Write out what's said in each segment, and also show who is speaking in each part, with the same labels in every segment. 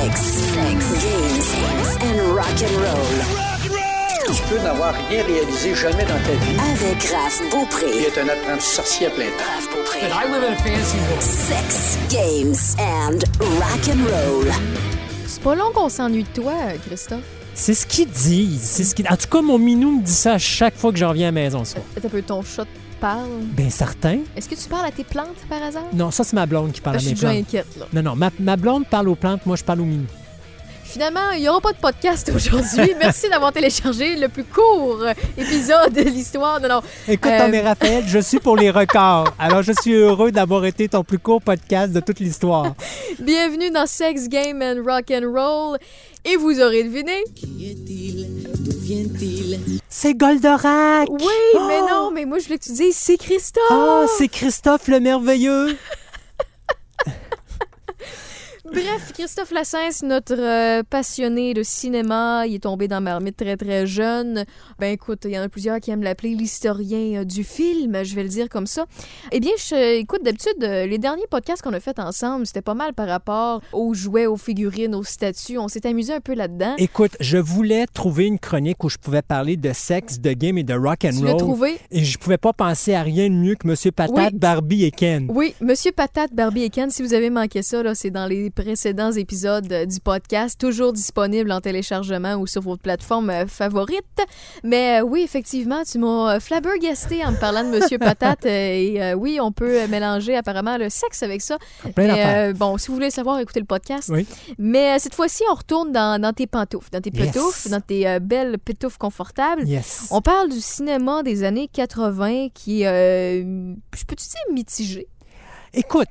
Speaker 1: Sex, sex, games and rock'n'roll.
Speaker 2: Tu peux n'avoir rien réalisé jamais dans ta vie.
Speaker 1: Avec Raph
Speaker 2: Il
Speaker 1: Beaupré.
Speaker 2: est un apprenti sorcier à plein temps.
Speaker 1: Raph Beaupré.
Speaker 3: I live in a fancy world.
Speaker 1: Sex, games and rock'n'roll.
Speaker 4: C'est pas long qu'on s'ennuie de toi, Christophe.
Speaker 5: C'est ce qu'ils disent. C'est ce qu'ils- En tout cas, mon minou me dit ça à chaque fois que je reviens à la maison ce soir.
Speaker 4: T'as peu ton chat
Speaker 5: Ben certain.
Speaker 4: Est-ce que tu parles à tes plantes par hasard?
Speaker 5: Non, ça c'est ma blonde qui parle
Speaker 4: Ah,
Speaker 5: à
Speaker 4: je suis
Speaker 5: mes
Speaker 4: déjà
Speaker 5: plantes.
Speaker 4: inquiète, là.
Speaker 5: Non, non, ma, ma blonde parle aux plantes, moi je parle aux minous.
Speaker 4: Finalement, il n'y aura pas de podcast aujourd'hui. Merci d'avoir téléchargé le plus court épisode de l'histoire. Non, non.
Speaker 5: Écoute,
Speaker 4: Euh,
Speaker 5: et Raphaël, je suis pour les records. Alors je suis heureux d'avoir été ton plus court podcast de toute l'histoire.
Speaker 4: Bienvenue dans Sex, Game and Rock and Roll. Et vous aurez deviné?
Speaker 5: C'est Goldorak!
Speaker 4: Oui,
Speaker 5: Oh!
Speaker 4: mais non, mais moi je voulais que tu dises c'est Christophe.
Speaker 5: Oh, c'est Christophe le merveilleux!
Speaker 4: Bref, Christophe Lassens, notre euh, passionné de cinéma, il est tombé dans ma marmite très très jeune. Ben écoute, il y en a plusieurs qui aiment l'appeler l'historien euh, du film, je vais le dire comme ça. Eh bien, je, écoute, d'habitude, euh, les derniers podcasts qu'on a fait ensemble, c'était pas mal par rapport aux jouets, aux figurines, aux statues. On s'est amusé un peu là-dedans.
Speaker 5: Écoute, je voulais trouver une chronique où je pouvais parler de sexe, de game et de rock and
Speaker 4: Tu
Speaker 5: roll.
Speaker 4: trouvé?
Speaker 5: Et je pouvais pas penser à rien de mieux que Monsieur Patate,
Speaker 4: Oui.
Speaker 5: Barbie et Ken.
Speaker 4: Oui, Monsieur Patate, Barbie et Ken, si vous avez manqué ça, là, c'est dans les précédents épisodes du podcast, toujours disponible en téléchargement ou sur votre plateforme euh, favorite. Mais euh, oui, effectivement, tu m'as flabbergasté en me parlant de Monsieur Patate. euh, et euh, oui, on peut mélanger apparemment le sexe avec ça. Mais, euh, bon, si vous voulez savoir, écoutez le podcast.
Speaker 5: Oui.
Speaker 4: Mais cette fois-ci, on retourne dans, dans tes pantoufles, dans tes
Speaker 5: Yes.
Speaker 4: pantoufles, dans tes euh, belles pantoufles confortables.
Speaker 5: Yes.
Speaker 4: On parle du cinéma des années 80 qui, je peux-tu dire mitigé?
Speaker 5: Écoute,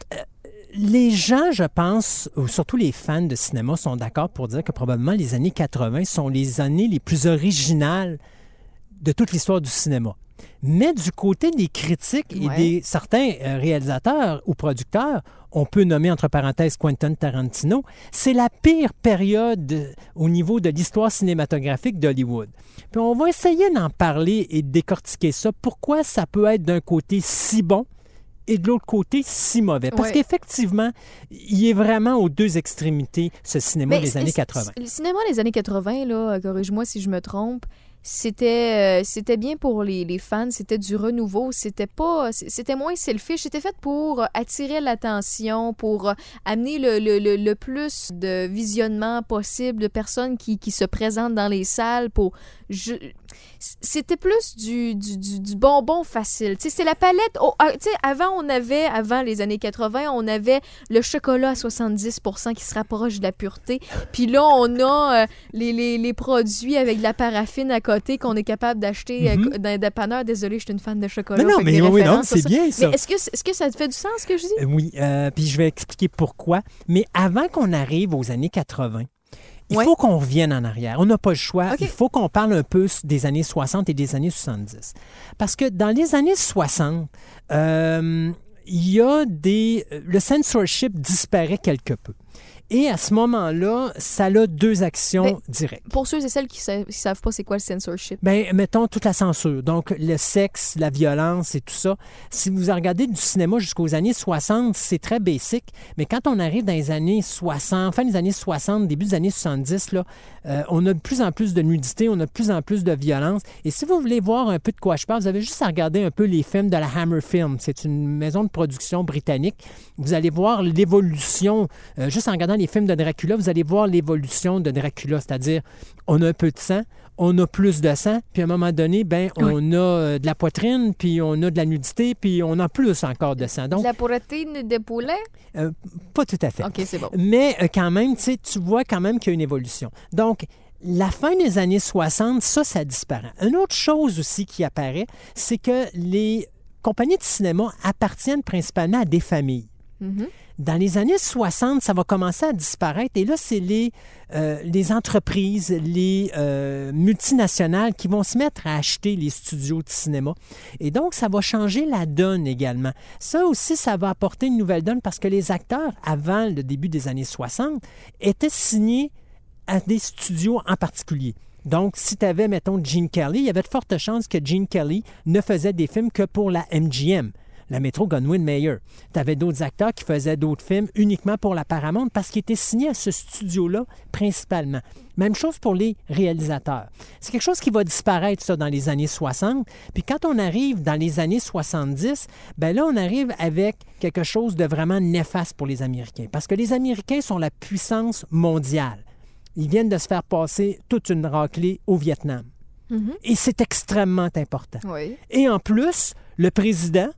Speaker 5: les gens, je pense, ou surtout les fans de cinéma, sont d'accord pour dire que probablement les années 80 sont les années les plus originales de toute l'histoire du cinéma. Mais du côté des critiques et
Speaker 4: Ouais.
Speaker 5: des certains euh, réalisateurs ou producteurs, on peut nommer entre parenthèses Quentin Tarantino, c'est la pire période au niveau de l'histoire cinématographique d'Hollywood. Puis on va essayer d'en parler et de décortiquer ça. Pourquoi ça peut être d'un côté si bon et de l'autre côté si mauvais. Parce
Speaker 4: Ouais.
Speaker 5: qu'effectivement, il est vraiment aux deux extrémités, ce cinéma
Speaker 4: Mais
Speaker 5: des années
Speaker 4: c'est-
Speaker 5: 80.
Speaker 4: Le cinéma des années 80, là, corrige-moi si je me trompe, c'était euh, c'était bien pour les, les fans, c'était du renouveau, c'était pas c'était moins selfish, c'était fait pour euh, attirer l'attention, pour euh, amener le, le, le, le plus de visionnement possible de personnes qui, qui se présentent dans les salles pour je- c'était plus du, du, du, du bonbon facile. C'était la palette. oh, ah, tu sais, avant, on avait, avant les années 80, on avait le chocolat à 70 qui se rapproche de la pureté. Puis là, on a euh, les, les, les produits avec de la paraffine à côté qu'on est capable d'acheter euh,
Speaker 5: Mhm.
Speaker 4: dans les dépanneurs. Désolé, je suis une fan de chocolat.
Speaker 5: Non, non, mais oui, non, c'est bien ça.
Speaker 4: Mais est-ce que, est-ce que ça te fait du sens, ce que je dis?
Speaker 5: Euh, Oui, puis je vais expliquer pourquoi. Mais avant qu'on arrive aux années 80, il
Speaker 4: Ouais.
Speaker 5: faut qu'on revienne en arrière. On n'a pas le choix. Il faut qu'on parle un peu des années 60 et des années 70. Parce que dans les années 60, euh, il y a des... Le censorship disparaît quelque peu. Et à ce moment-là, ça a deux actions
Speaker 4: Ben,
Speaker 5: directes.
Speaker 4: Pour ceux et celles qui ne savent pas c'est quoi le censorship.
Speaker 5: Ben, mettons toute la censure. Donc, le sexe, la violence et tout ça. Si vous regardez du cinéma jusqu'aux années 60, c'est très basic. Mais quand on arrive dans les années 60, fin des années 60, début des années 70, là, euh, on a de plus en plus de nudité, on a de plus en plus de violence. Et si vous voulez voir un peu de quoi je parle, vous avez juste à regarder un peu les films de la Hammer Film. C'est une maison de production britannique. Vous allez voir l'évolution, euh, juste en regardant les films de Dracula, vous allez voir l'évolution de Dracula, c'est-à-dire on a un peu de sang, on a plus de sang, puis à un moment donné, ben, on a euh, de la poitrine, puis on a de la nudité, puis on a plus encore de sang. Donc,
Speaker 4: De la protéine de poulet?
Speaker 5: euh, pas tout à fait.
Speaker 4: OK, c'est bon.
Speaker 5: Mais euh, quand même, tu vois quand même qu'il y a une évolution. Donc, la fin des années 60, ça, ça disparaît. Une autre chose aussi qui apparaît, c'est que les compagnies de cinéma appartiennent principalement à des familles.
Speaker 4: Mhm.
Speaker 5: Dans les années 60, ça va commencer à disparaître. Et là, c'est les, euh, entreprises, les euh, multinationales qui vont se mettre à acheter les studios de cinéma. Et donc, ça va changer la donne également. Ça aussi, ça va apporter une nouvelle donne parce que les acteurs, avant le début des années 60, étaient signés à des studios en particulier. Donc, si tu avais, mettons, Gene Kelly, il y avait de fortes chances que Gene Kelly ne faisait des films que pour la MGM la Metro Goldwyn Mayer. Tu avais d'autres acteurs qui faisaient d'autres films uniquement pour la Paramount parce qu'ils étaient signés à ce studio-là principalement. Même chose pour les réalisateurs. C'est quelque chose qui va disparaître, ça, dans les années 60. Puis quand on arrive dans les années 70, ben là, on arrive avec quelque chose de vraiment néfaste pour les Américains. Parce que les Américains sont la puissance mondiale. Ils viennent de se faire passer toute une raclée au Vietnam. Et c'est extrêmement important.
Speaker 4: Oui.
Speaker 5: Et en plus, le président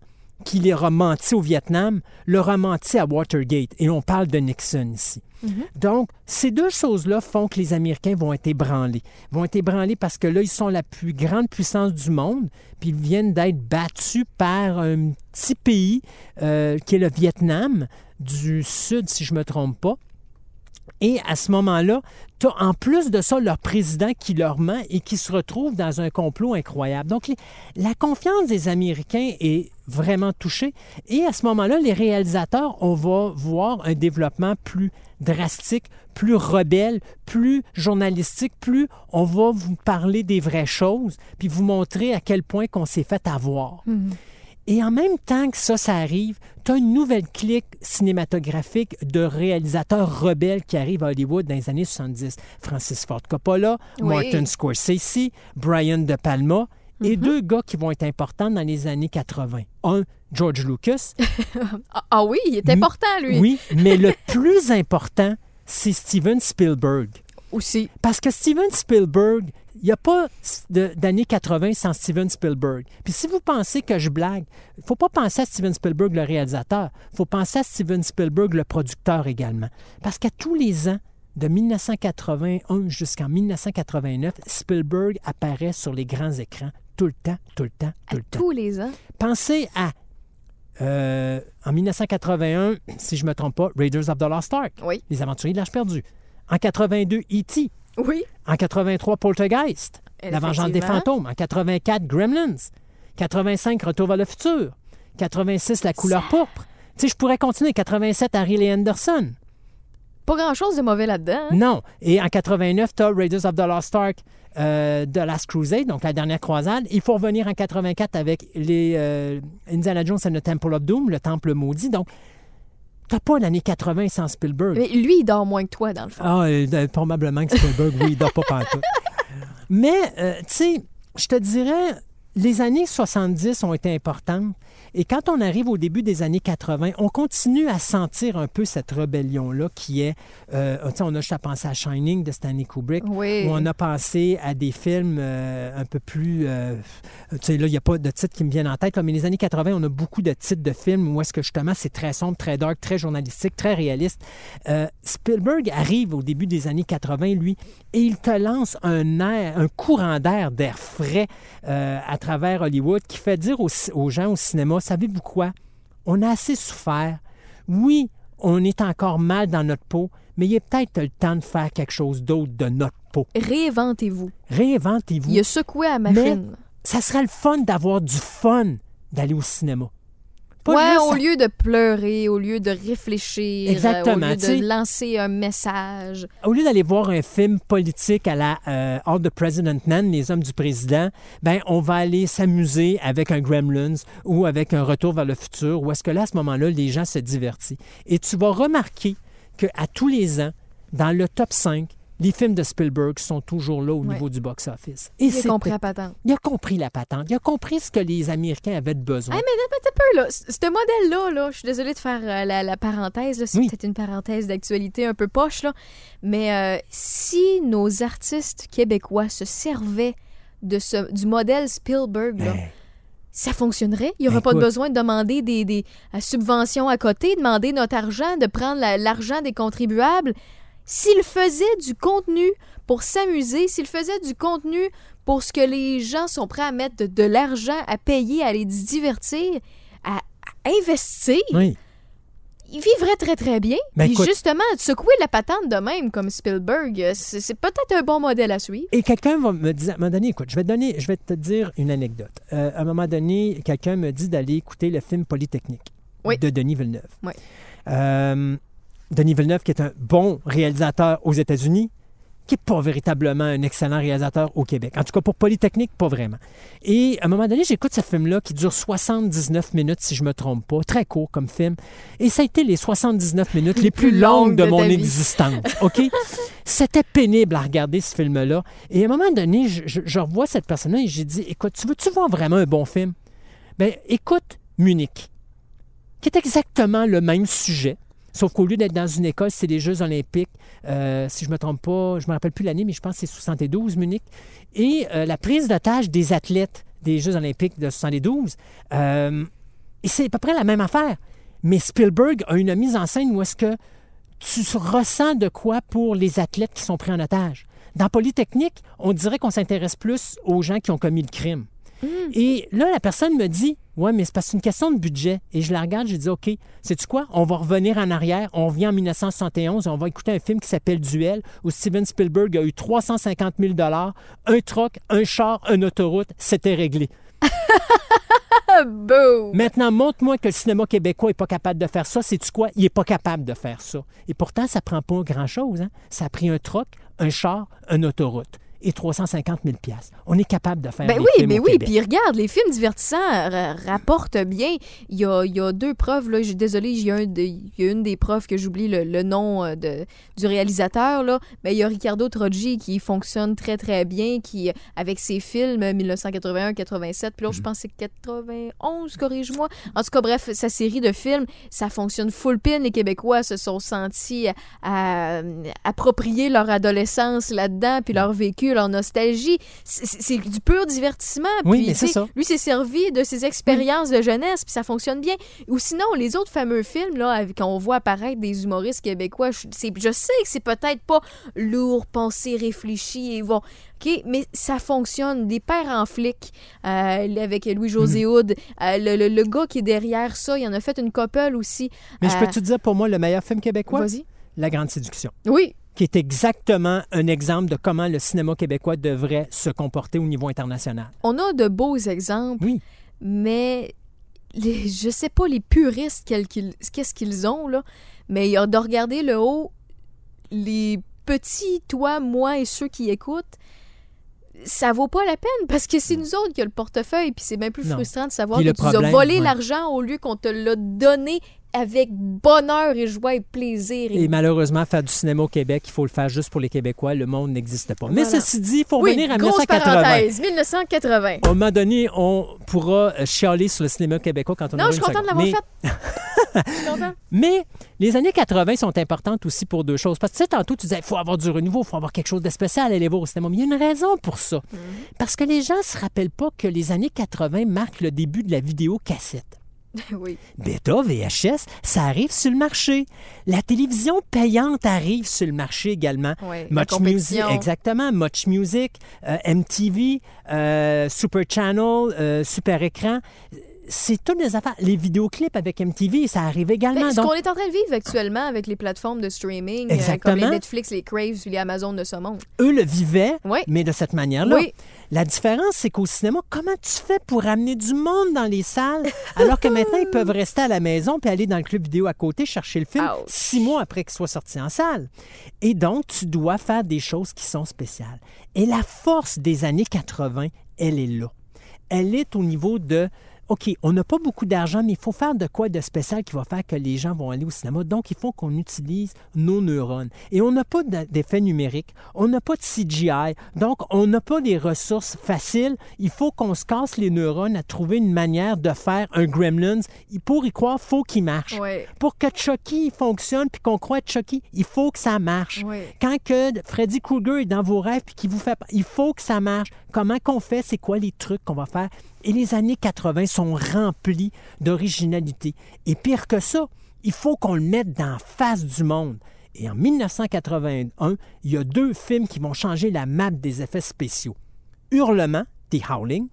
Speaker 5: qui les a menti au Vietnam, leur a menti à Watergate. Et on parle de Nixon ici. Donc, ces deux choses-là font que les Américains vont être ébranlés. Ils vont être ébranlés parce que là, ils sont la plus grande puissance du monde, puis ils viennent d'être battus par un petit pays euh, qui est le Vietnam du Sud, si je ne me trompe pas. Et à ce moment-là, tu as en plus de ça leur président qui leur ment et qui se retrouve dans un complot incroyable. Donc, la confiance des Américains est vraiment touchée. Et à ce moment-là, les réalisateurs, on va voir un développement plus drastique, plus rebelle, plus journalistique, plus on va vous parler des vraies choses, puis vous montrer à quel point qu'on s'est fait avoir. Et en même temps que ça, ça arrive, tu as une nouvelle clique cinématographique de réalisateurs rebelles qui arrivent à Hollywood dans les années 70. Francis Ford Coppola,
Speaker 4: Oui.
Speaker 5: Martin Scorsese, Brian De Palma et deux gars qui vont être importants dans les années 80. Un, George Lucas.
Speaker 4: Ah, ah oui, il est important, lui.
Speaker 5: Oui, mais le plus important, c'est Steven Spielberg.
Speaker 4: Aussi.
Speaker 5: Parce que Steven Spielberg, il n'y a pas d'années 80 sans Steven Spielberg. Puis si vous pensez que je blague, il ne faut pas penser à Steven Spielberg le réalisateur, il faut penser à Steven Spielberg le producteur également. Parce qu'à tous les ans, de 1981 jusqu'en 1989, Spielberg apparaît sur les grands écrans tout le temps, tout le temps, tout le temps.
Speaker 4: Tous les ans.
Speaker 5: Pensez à, euh, en 1981, si je ne me trompe pas, Raiders of the Lost Ark,
Speaker 4: Oui.
Speaker 5: Les Aventuriers de l'Arche perdue. En 82, E.T.
Speaker 4: Oui.
Speaker 5: En 83, Poltergeist, La Vengeance des fantômes. En 84, Gremlins. 85, Retour vers le futur. 86, La couleur pourpre. Tu sais, je pourrais continuer. 87, Harry Lee Anderson.
Speaker 4: Pas grand-chose de mauvais là-dedans. hein?
Speaker 5: Non. Et en 89, tu as Raiders of the Lost Ark, euh, The Last Crusade, donc la dernière croisade. Il faut revenir en 84 avec les euh, Indiana Jones and the Temple of Doom, le Temple maudit. Donc, t'as pas l'année 80 sans Spielberg.
Speaker 4: Mais lui, il dort moins que toi, dans le fond.
Speaker 5: Ah, euh, probablement que Spielberg, oui, il dort pas pantoute. Mais, euh, tu sais, je te dirais, les années 70 ont été importantes. Et quand on arrive au début des années 80, on continue à sentir un peu cette rébellion-là qui est, euh, on a juste à penser à Shining de Stanley Kubrick,
Speaker 4: Oui.
Speaker 5: où on a pensé à des films euh, un peu plus, euh, tu sais, là, il n'y a pas de titres qui me viennent en tête, là, mais les années 80, on a beaucoup de titres de films où est-ce que justement c'est très sombre, très dark, très journalistique, très réaliste. Euh, Spielberg arrive au début des années 80, lui, et il te lance un air, un courant d'air, d'air frais à travers Hollywood qui fait dire aux, aux gens au cinéma, savez-vous quoi? On a assez souffert. Oui, on est encore mal dans notre peau, mais il est peut-être le temps de faire quelque chose d'autre de notre peau.
Speaker 4: Réinventez-vous.
Speaker 5: Réinventez-vous.
Speaker 4: Il a secoué à la
Speaker 5: Mais
Speaker 4: machine.
Speaker 5: ça serait le fun d'avoir du fun d'aller au cinéma. Pas
Speaker 4: ouais,
Speaker 5: juste
Speaker 4: au lieu de pleurer, au lieu de réfléchir, euh,
Speaker 5: Exactement,
Speaker 4: au lieu de lancer un message.
Speaker 5: au lieu d'aller voir un film politique à la euh, All the President Men, les hommes du président, ben on va aller s'amuser avec un Gremlins ou avec un Retour vers le futur, où est-ce que là, à ce moment-là, les gens se divertissent. Et tu vas remarquer qu'à tous les ans, dans le top 5, les films de Spielberg sont toujours là au
Speaker 4: Ouais.
Speaker 5: niveau du box-office.
Speaker 4: Il a compris la patente.
Speaker 5: Il a compris la patente. Il a compris ce que les Américains avaient de besoin.
Speaker 4: Hey, mais un peu, là. Ce modèle-là, là, je suis désolée de faire euh, la, la parenthèse, c'est
Speaker 5: Oui.
Speaker 4: peut-être une parenthèse d'actualité un peu poche, là, mais euh, si nos artistes québécois se servaient de ce, du modèle Spielberg, là,
Speaker 5: Ben,
Speaker 4: ça fonctionnerait? Il n'y aurait pas
Speaker 5: Écoute.
Speaker 4: besoin de demander des, des euh, subventions à côté, demander notre argent, de prendre la- l'argent des contribuables? S'ils faisaient du contenu pour s'amuser, s'ils faisaient du contenu pour ce que les gens sont prêts à mettre de, de l'argent à payer, à se divertir, à, à investir,
Speaker 5: oui.
Speaker 4: ils vivraient très très bien.
Speaker 5: Ben,
Speaker 4: Puis
Speaker 5: écoute-
Speaker 4: justement, de secouer la patente de même comme Spielberg, euh, c'est c'est peut-être un bon modèle à suivre.
Speaker 5: Et quelqu'un va me dire, à un moment donné, écoute, je vais, te donner, je vais te dire une anecdote. Euh, à un moment donné, quelqu'un me dit d'aller écouter le film Polytechnique
Speaker 4: Oui.
Speaker 5: de Denis Villeneuve.
Speaker 4: Oui.
Speaker 5: Euh, Denis Villeneuve, qui est un bon réalisateur aux États-Unis, qui n'est pas véritablement un excellent réalisateur au Québec. En tout cas, pour Polytechnique, pas vraiment. Et à un moment donné, j'écoute ce film-là qui dure 79 minutes, si je me trompe pas. Très court comme film. Et ça a été les 79 minutes les, plus, longues de, mon existence. OK? C'était pénible à regarder ce film-là. Et à un moment donné, je, je revois cette personne-là et j'ai dit, écoute, tu veux-tu voir vraiment un bon film? Ben, écoute Munich, qui est exactement le même sujet. Sauf qu'au lieu d'être dans une école, c'est les Jeux olympiques. Euh, si je ne me trompe pas, je ne me rappelle plus l'année, mais je pense que c'est 72, Munich. Et euh, la prise d'otage des athlètes des Jeux olympiques de 72, euh, c'est à peu près la même affaire. Mais Spielberg a une mise en scène où est-ce que tu ressens de quoi pour les athlètes qui sont pris en otage. Dans Polytechnique, on dirait qu'on s'intéresse plus aux gens qui ont commis le crime. Mm. Et là, la personne me dit Ouais, mais c'est parce que c'est une question de budget. Et je la regarde, je dis OK, sais-tu quoi? On va revenir en arrière. On vient en 1971 et on va écouter un film qui s'appelle Duel, où Steven Spielberg a eu 350 000 un troc, un char, une autoroute. C'était réglé.
Speaker 4: Boom.
Speaker 5: Maintenant, montre-moi que le cinéma québécois n'est pas capable de faire ça. C'est-tu quoi? Il n'est pas capable de faire ça. Et pourtant, ça prend pas grand-chose. Hein? Ça a pris un troc, un char, une autoroute et 350 000 On est capable de faire
Speaker 4: ben
Speaker 5: des
Speaker 4: oui,
Speaker 5: films
Speaker 4: ben
Speaker 5: au
Speaker 4: oui,
Speaker 5: Québec.
Speaker 4: puis regarde, les films divertissants rapportent bien. Il y a, il y a deux preuves, là, je désolé, il y, a un de- il y a une des preuves que j'oublie le, le nom euh, de, du réalisateur, là, mais il y a Ricardo Troggi qui fonctionne très très bien, qui, avec ses films 1981-87, puis là, je pense que c'est 91, corrige-moi. En tout cas, bref, sa série de films, ça fonctionne full pin. Les Québécois se sont sentis à, à approprier leur adolescence là-dedans, puis leur vécu, leur nostalgie. C'est- du pur divertissement.
Speaker 5: Oui,
Speaker 4: puis,
Speaker 5: mais
Speaker 4: tu
Speaker 5: c'est ça.
Speaker 4: Lui s'est servi de ses expériences de jeunesse, puis ça fonctionne bien. Ou sinon, les autres fameux films, là, avec- qu'on voit apparaître des humoristes québécois, je, je sais que c'est peut-être pas lourd, pensé, réfléchi, et bon, OK, mais ça fonctionne. Des pères en flic, euh, avec Louis-José
Speaker 5: Mhm.
Speaker 4: Hood, euh, le, le- le gars qui est derrière ça, il en a fait une couple aussi.
Speaker 5: Mais je
Speaker 4: Euh,
Speaker 5: peux te dire, pour moi, le meilleur film québécois,
Speaker 4: Vas-y.
Speaker 5: La Grande Séduction,
Speaker 4: Oui,
Speaker 5: qui est exactement un exemple de comment le cinéma québécois devrait se comporter au niveau international.
Speaker 4: on a de beaux exemples,
Speaker 5: Oui.
Speaker 4: mais les, je sais pas, les puristes, qu'est-ce qu'ils ont, là, mais il y a de regarder le haut, les petits, toi, moi et ceux qui écoutent, ça vaut pas la peine parce que c'est nous autres qui a le portefeuille, puis c'est bien plus
Speaker 5: Non.
Speaker 4: frustrant de savoir
Speaker 5: Puis
Speaker 4: que tu as volé
Speaker 5: ouais.
Speaker 4: l'argent au lieu qu'on te l'a donné avec bonheur et joie et plaisir.
Speaker 5: Et malheureusement, faire du cinéma au Québec, il faut le faire juste pour les Québécois. Le monde n'existe pas. Mais
Speaker 4: Voilà.
Speaker 5: ceci dit, il faut
Speaker 4: oui,
Speaker 5: revenir à
Speaker 4: grosse
Speaker 5: 1980.
Speaker 4: parenthèse, 1980.
Speaker 5: À un moment donné, on pourra chialer sur le cinéma québécois quand on
Speaker 4: Non,
Speaker 5: aura
Speaker 4: je suis contente de l'avoir fait.
Speaker 5: Mais les années 80 sont importantes aussi pour deux choses. Parce que tu sais, tantôt, tu disais, il faut avoir du renouveau, il faut avoir quelque chose de spécial à aller voir au cinéma. Mais il y a une raison pour ça.
Speaker 4: Mhm.
Speaker 5: Parce que les gens ne se rappellent pas que les années 80 marquent le début de la vidéo cassette.
Speaker 4: oui.
Speaker 5: Beta, VHS, ça arrive sur le marché. La télévision payante arrive sur le marché également.
Speaker 4: La
Speaker 5: Much Music, exactement. Much Music, euh, MTV, euh, Super Channel, euh, Super Écran. C'est toutes des affaires. Les vidéoclips avec MTV, ça arrive également.
Speaker 4: Ben, ce
Speaker 5: Donc,
Speaker 4: qu'on est en train de vivre actuellement avec les plateformes de streaming, euh,
Speaker 5: Exactement.
Speaker 4: comme les Netflix, les Crave, les Amazon de ce monde.
Speaker 5: eux le vivaient,
Speaker 4: Oui.
Speaker 5: mais de cette manière-là.
Speaker 4: Oui.
Speaker 5: La différence, c'est qu'au cinéma, comment tu fais pour amener du monde dans les salles, alors que maintenant, ils peuvent rester à la maison puis aller dans le club vidéo à côté chercher le film
Speaker 4: Ouch.
Speaker 5: six mois après qu'il soit sorti en salle. Et donc, tu dois faire des choses qui sont spéciales. Et la force des années 80, elle est là. Elle est au niveau de OK, on n'a pas beaucoup d'argent, mais il faut faire de quoi de spécial qui va faire que les gens vont aller au cinéma. Donc, il faut qu'on utilise nos neurones. Et on n'a pas d'effet numérique, on n'a pas de CGI, donc on n'a pas des ressources faciles. Il faut qu'on se casse les neurones à trouver une manière de faire un Gremlins. Pour y croire, il faut qu'il marche.
Speaker 4: Ouais.
Speaker 5: Pour que Chucky fonctionne puis qu'on croit Chucky, il faut que ça marche.
Speaker 4: Ouais.
Speaker 5: Quand que Freddy Krueger est dans vos rêves puis qu'il vous fait il faut que ça marche. Comment qu'on fait, c'est quoi les trucs qu'on va faire Et les années 80 sont remplies d'originalité. Et pire que ça, il faut qu'on le mette dans la face du monde. Et en 1981, il y a deux films qui vont changer la map des effets spéciaux. Hurlement, The Howling,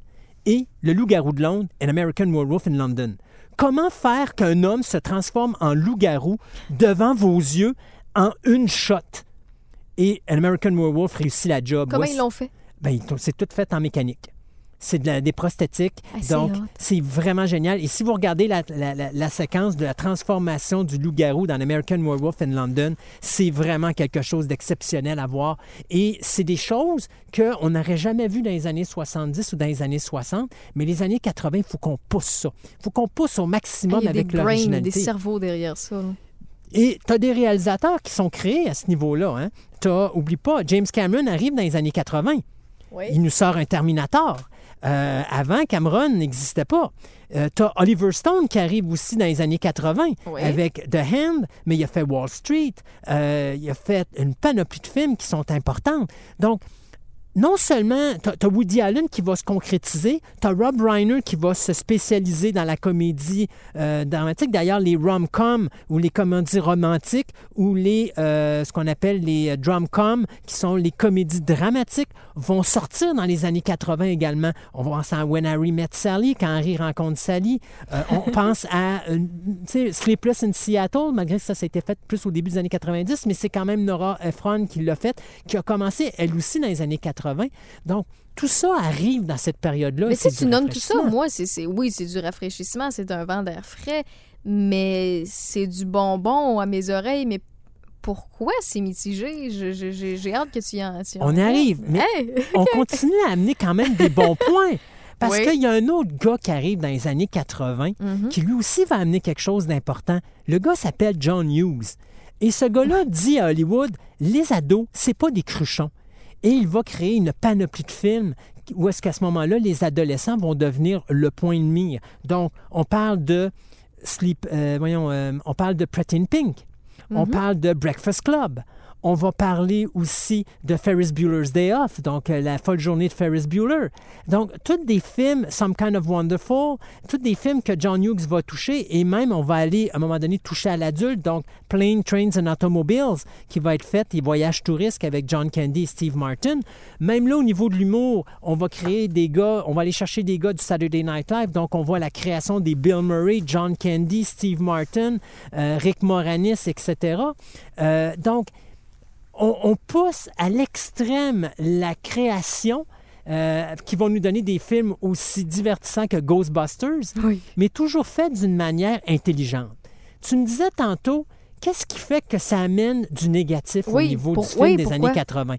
Speaker 5: et Le loup-garou de Londres, An American Werewolf in London. Comment faire qu'un homme se transforme en loup-garou devant vos yeux en une shot? Et An American Werewolf réussit la job.
Speaker 4: Comment ils l'ont fait?
Speaker 5: Ben, c'est tout fait en mécanique. c'est de des prosthétiques.
Speaker 4: Ah,
Speaker 5: Donc, c'est vraiment génial. Et si vous regardez la, la- la- la séquence de la transformation du loup-garou dans American Werewolf in London, c'est vraiment quelque chose d'exceptionnel à voir. Et c'est des choses qu'on n'aurait jamais vues dans les années 70 ou dans les années 60, mais les années 80, il faut qu'on pousse ça. Il faut qu'on pousse au
Speaker 4: Ah,
Speaker 5: maximum
Speaker 4: Il y a des
Speaker 5: avec
Speaker 4: brains, des
Speaker 5: l'originalité.
Speaker 4: cerveaux derrière ça. là.
Speaker 5: Et tu as des réalisateurs qui sont créés à ce niveau-là. Hein? T'as- oublie pas, James Cameron arrive dans les années 80. Il nous sort un Terminator. Euh, avant, Cameron n'existait pas. tu as Oliver Stone qui arrive aussi dans les années 80
Speaker 4: Oui.
Speaker 5: avec The Hand, mais il a fait Wall Street. Euh, il a fait une panoplie de films qui sont importants. Donc, non seulement tu as, Woody Allen qui va se concrétiser, tu as Rob Reiner qui va se spécialiser dans la comédie euh, dramatique. D'ailleurs, les rom-coms ou les comédies romantiques ou les euh, ce qu'on appelle les euh, drum-coms, qui sont les comédies dramatiques, vont sortir dans les années 80 également. On va penser à When Harry Met Sally, quand Harry rencontre Sally. Euh, on pense à Sleepless in Seattle, malgré que ça, ça a été fait plus au début des années 90, mais c'est quand même Nora Ephron qui l'a fait, qui a commencé elle aussi dans les années 80. Donc, tout ça arrive dans cette période-là.
Speaker 4: Mais si tu nommes tout ça, moi, c'est c'est- oui, c'est du rafraîchissement, c'est un vent d'air frais, mais c'est du bonbon à mes oreilles. Mais pourquoi c'est mitigé? J'ai hâte que tu y en. tu
Speaker 5: On y arrive, mais
Speaker 4: Hey!
Speaker 5: on continue à amener quand même des bons points. Parce
Speaker 4: Oui.
Speaker 5: qu'il y a un autre gars qui arrive dans les années 80
Speaker 4: Mhm.
Speaker 5: qui lui aussi va amener quelque chose d'important. Le gars s'appelle John Hughes. Et ce gars-là dit à Hollywood, les ados, c'est pas des cruchons. Et il va créer une panoplie de films où est-ce qu'à ce moment-là, les adolescents vont devenir le point de mire. Donc, on parle de Sleep, euh, voyons, euh, on parle de Pretty in Pink. On parle de Breakfast Club. On va parler aussi de Ferris Bueller's Day Off, donc euh, la folle journée de Ferris Bueller. Donc, tous des films, Some Kind of Wonderful, tous des films que John Hughes va toucher, et même on va aller à un moment donné toucher à l'adulte, donc Plane, Trains and Automobiles, qui va être fait, et Voyages touristes avec John Candy et Steve Martin. Même là, au niveau de l'humour, on va créer des gars, on va aller chercher des gars du Saturday Night Live, donc on voit la création des Bill Murray, John Candy, Steve Martin, euh, Rick Moranis, etc. Euh, donc, on, on pousse à l'extrême la création euh, qui vont nous donner des films aussi divertissants que Ghostbusters,
Speaker 4: Oui.
Speaker 5: mais toujours fait d'une manière intelligente. Tu me disais tantôt, qu'est-ce qui fait que ça amène du négatif au niveau
Speaker 4: pour-
Speaker 5: du film
Speaker 4: oui,
Speaker 5: des
Speaker 4: pourquoi?
Speaker 5: années 80?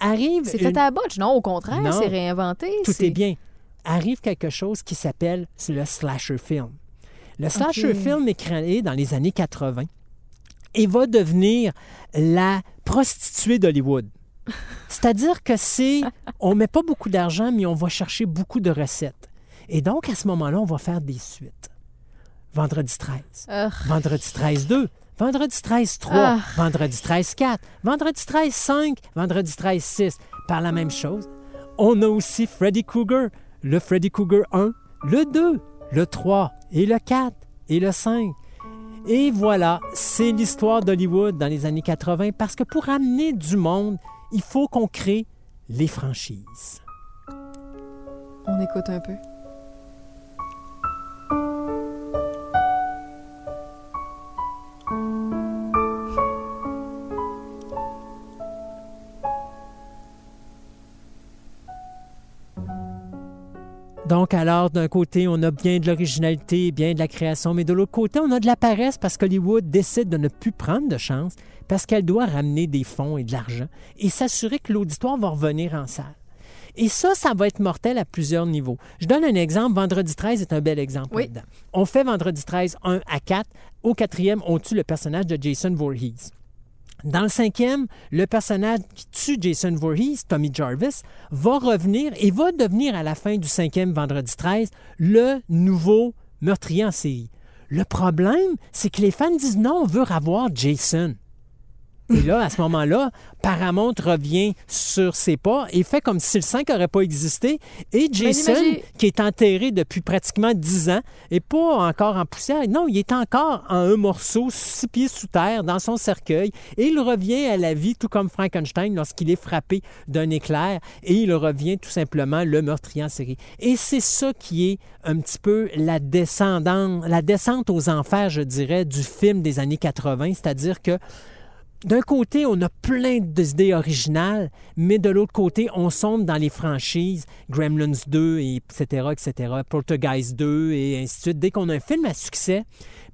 Speaker 5: Arrive
Speaker 4: C'est
Speaker 5: une-
Speaker 4: fait à la botche. Non, au contraire,
Speaker 5: Non.
Speaker 4: c'est réinventé.
Speaker 5: tout
Speaker 4: c'est-
Speaker 5: est bien. Arrive quelque chose qui s'appelle le slasher film. Le slasher film est créé dans les années 80 et va devenir la prostituée d'Hollywood. C'est-à-dire que c'est, on met pas beaucoup d'argent, mais on va chercher beaucoup de recettes. Et donc, à ce moment-là, on va faire des suites. Vendredi 13.
Speaker 4: Ah.
Speaker 5: Vendredi 13 2. Vendredi 13 3.
Speaker 4: Ah.
Speaker 5: Vendredi 13 4. Vendredi 13 5. Vendredi 13 6. Par la même chose, on a aussi Freddy Krueger. Le Freddy Krueger 1, le 2, le 3 et le 4 et le 5. Et voilà, c'est l'histoire d'Hollywood dans les années 80 parce que pour amener du monde, il faut qu'on crée les franchises.
Speaker 4: On écoute un peu.
Speaker 5: Donc, alors, d'un côté, on a bien de l'originalité, bien de la création, mais de l'autre côté, on a de la paresse parce qu'Hollywood décide de ne plus prendre de chance parce qu'elle doit ramener des fonds et de l'argent et s'assurer que l'auditoire va revenir en salle. Et ça, ça va être mortel à plusieurs niveaux. Je donne un exemple. Vendredi 13 est un bel exemple
Speaker 4: Oui.
Speaker 5: là-dedans. On fait Vendredi 13 1 à 4. Au quatrième, on tue le personnage de Jason Voorhees. Dans le cinquième, le personnage qui tue Jason Voorhees, Tommy Jarvis, va revenir et va devenir à la fin du cinquième vendredi 13 le nouveau meurtrier en série. Le problème, c'est que les fans disent non, on veut revoir Jason. Et là, à ce moment-là, Paramount revient sur ses pas et fait comme si le 5 n'aurait pas existé. Et Jason, qui est enterré depuis pratiquement 10 ans, et pas encore en poussière. Non, il est encore en un morceau, six pieds sous terre, dans son cercueil. Et il revient à la vie, tout comme Frankenstein, lorsqu'il est frappé d'un éclair. Et il revient tout simplement le meurtrier en série. Et c'est ça qui est un petit peu la descendante, la descente aux enfers, je dirais, du film des années 80. C'est-à-dire que d'un côté, on a plein d'idées originales, mais de l'autre côté, on sombre dans les franchises, Gremlins 2, et etc., etc., Poltergeist 2, et ainsi de suite. Dès qu'on a un film à succès,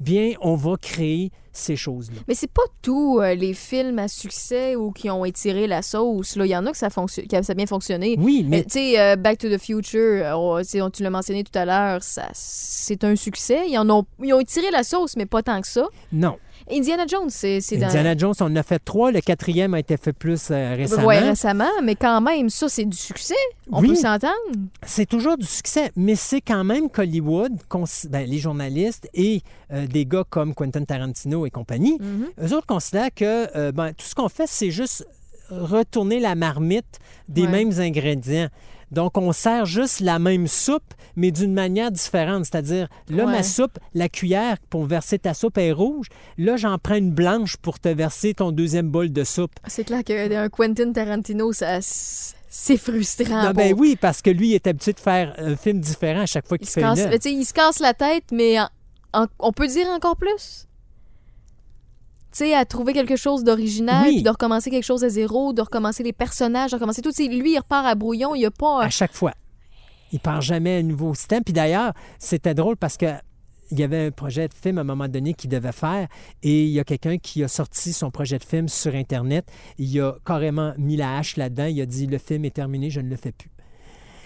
Speaker 5: bien, on va créer ces choses-là.
Speaker 4: Mais c'est pas tous euh, les films à succès ou qui ont étiré la sauce. Là. Il y en a que ça, ça a bien fonctionné.
Speaker 5: Oui, mais
Speaker 4: Tu sais, euh, Back to the Future, euh, tu l'as mentionné tout à l'heure, ça, c'est un succès. Ils, en ont, ils ont étiré la sauce, mais pas tant que ça.
Speaker 5: non.
Speaker 4: Indiana Jones, c'est dans...
Speaker 5: Indiana Jones, on en a fait trois. Le quatrième a été fait plus euh, récemment.
Speaker 4: Ouais, récemment, mais quand même, ça, c'est du succès. On
Speaker 5: Oui.
Speaker 4: peut s'entendre.
Speaker 5: C'est toujours du succès, mais c'est quand même qu'Hollywood, ben, les journalistes et euh, des gars comme Quentin Tarantino et compagnie,
Speaker 4: Mm-hmm.
Speaker 5: eux autres considèrent que euh, ben, tout ce qu'on fait, c'est juste retourner la marmite des
Speaker 4: Ouais.
Speaker 5: mêmes ingrédients. Donc, on sert juste la même soupe, mais d'une manière différente. C'est-à-dire, là,
Speaker 4: Ouais.
Speaker 5: ma soupe, la cuillère pour verser ta soupe est rouge. Là, j'en prends une blanche pour te verser ton deuxième bol de soupe.
Speaker 4: C'est clair qu'un Quentin Tarantino, ça, c'est frustrant.
Speaker 5: Ah, ben
Speaker 4: pour-
Speaker 5: oui, parce que lui, il est habitué de faire un film différent à chaque fois qu'il fait
Speaker 4: casse, sais, il se casse la tête, mais en- en- on peut dire encore plus? Tu sais, à trouver quelque chose d'original,
Speaker 5: Oui.
Speaker 4: de recommencer quelque chose à zéro, de recommencer les personnages, de recommencer tout. Tu sais, lui, il repart à brouillon, il n'y a pas...
Speaker 5: à chaque fois. Il part jamais à un nouveau système. Puis d'ailleurs, c'était drôle parce que il y avait un projet de film à un moment donné qu'il devait faire et il y a quelqu'un qui a sorti son projet de film sur Internet. Il a carrément mis la hache là-dedans. Il a dit le film est terminé, je ne le fais plus.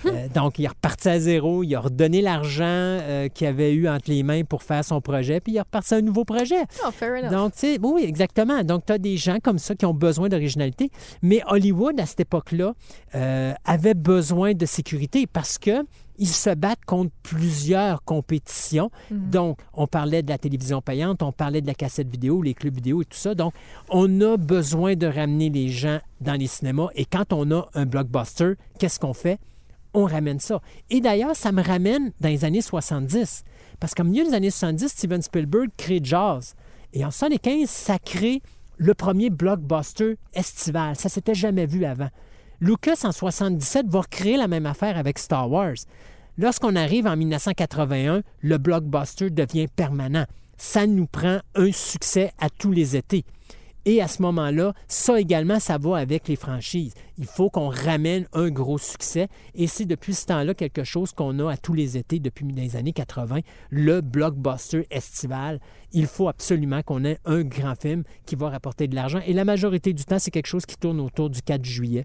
Speaker 5: Euh, donc, il est reparti à zéro. Il a redonné l'argent euh, qu'il avait eu entre les mains pour faire son projet, puis il est reparti à un nouveau projet.
Speaker 4: Oh, fair enough.
Speaker 5: Donc, tu sais, oui, exactement. Donc, tu as des gens comme ça qui ont besoin d'originalité. Mais Hollywood, à cette époque-là, euh, avait besoin de sécurité parce que ils se battent contre plusieurs compétitions. Donc, on parlait de la télévision payante, on parlait de la cassette vidéo, les clubs vidéo et tout ça. Donc, on a besoin de ramener les gens dans les cinémas. Et quand on a un blockbuster, qu'est-ce qu'on fait? On ramène ça. Et d'ailleurs, ça me ramène dans les années 70. Parce qu'au milieu des années 70, Steven Spielberg crée Jazz. Et en 75, ça crée le premier blockbuster estival. Ça s'était jamais vu avant. Lucas, en 77, va créer la même affaire avec Star Wars. Lorsqu'on arrive en 1981, le blockbuster devient permanent. Ça nous prend un succès à tous les étés. Et à ce moment-là, ça également, ça va avec les franchises. Il faut qu'on ramène un gros succès. Et c'est depuis ce temps-là quelque chose qu'on a à tous les étés depuis les années 80, le blockbuster estival. Il faut absolument qu'on ait un grand film qui va rapporter de l'argent. Et la majorité du temps, c'est quelque chose qui tourne autour du 4 juillet.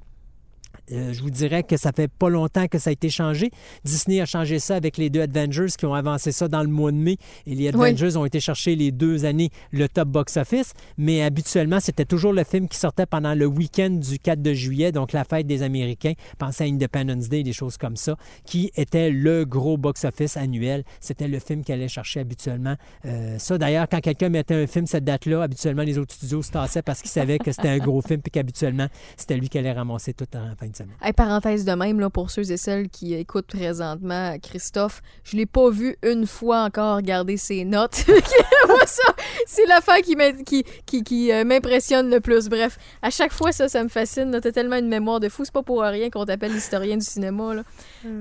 Speaker 5: Euh, je vous dirais que ça fait pas longtemps que ça a été changé. Disney a changé ça avec les deux Avengers qui ont avancé ça dans le mois de mai. Et les Avengers ont été chercher les deux années le top box-office. Mais habituellement, c'était toujours le film qui sortait pendant le week-end du 4 de juillet, donc la fête des Américains. Pensez à Independence Day, des choses comme ça, qui était le gros box-office annuel. C'était le film qui allait chercher habituellement. Euh, ça, d'ailleurs, quand quelqu'un mettait un film cette date-là, habituellement, les autres studios se tassaient parce qu'ils savaient que c'était un gros film puis qu'habituellement, c'était lui qui allait ramasser tout en fin de semaine.
Speaker 4: Hey, parenthèse de même, là, pour ceux et celles qui écoutent présentement Christophe, je l'ai pas vu une fois encore garder ses notes. C'est l'affaire qui euh, m'impressionne le plus. Bref, à chaque fois, ça, ça me fascine. T'as tellement une mémoire de fou. C'est pas pour rien qu'on t'appelle l'historien du cinéma. Là.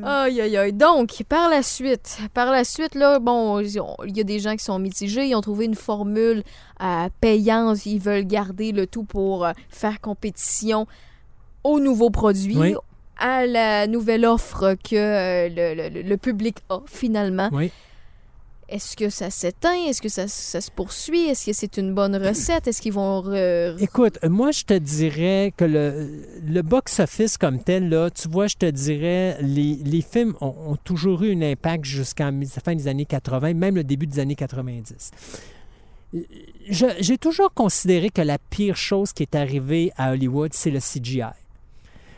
Speaker 4: Aïe, aïe, aïe. Donc, par la suite, par la suite, là, bon, il y a des gens qui sont mitigés. Ils ont trouvé une formule euh, payante. Ils veulent garder le tout pour euh, faire compétition aux nouveaux produits,
Speaker 5: Oui.
Speaker 4: à la nouvelle offre que euh, le, le- le public a finalement.
Speaker 5: Oui.
Speaker 4: Est-ce que ça s'éteint? Est-ce que ça, ça se poursuit? Est-ce que c'est une bonne recette? Est-ce qu'ils vont... re-
Speaker 5: Écoute, moi, je te dirais que le, le box-office comme tel, là, tu vois, je te dirais, les, les films ont, ont toujours eu un impact jusqu'à la fin des années 80, même le début des années 90. Je- J'ai toujours considéré que la pire chose qui est arrivée à Hollywood, c'est le CGI.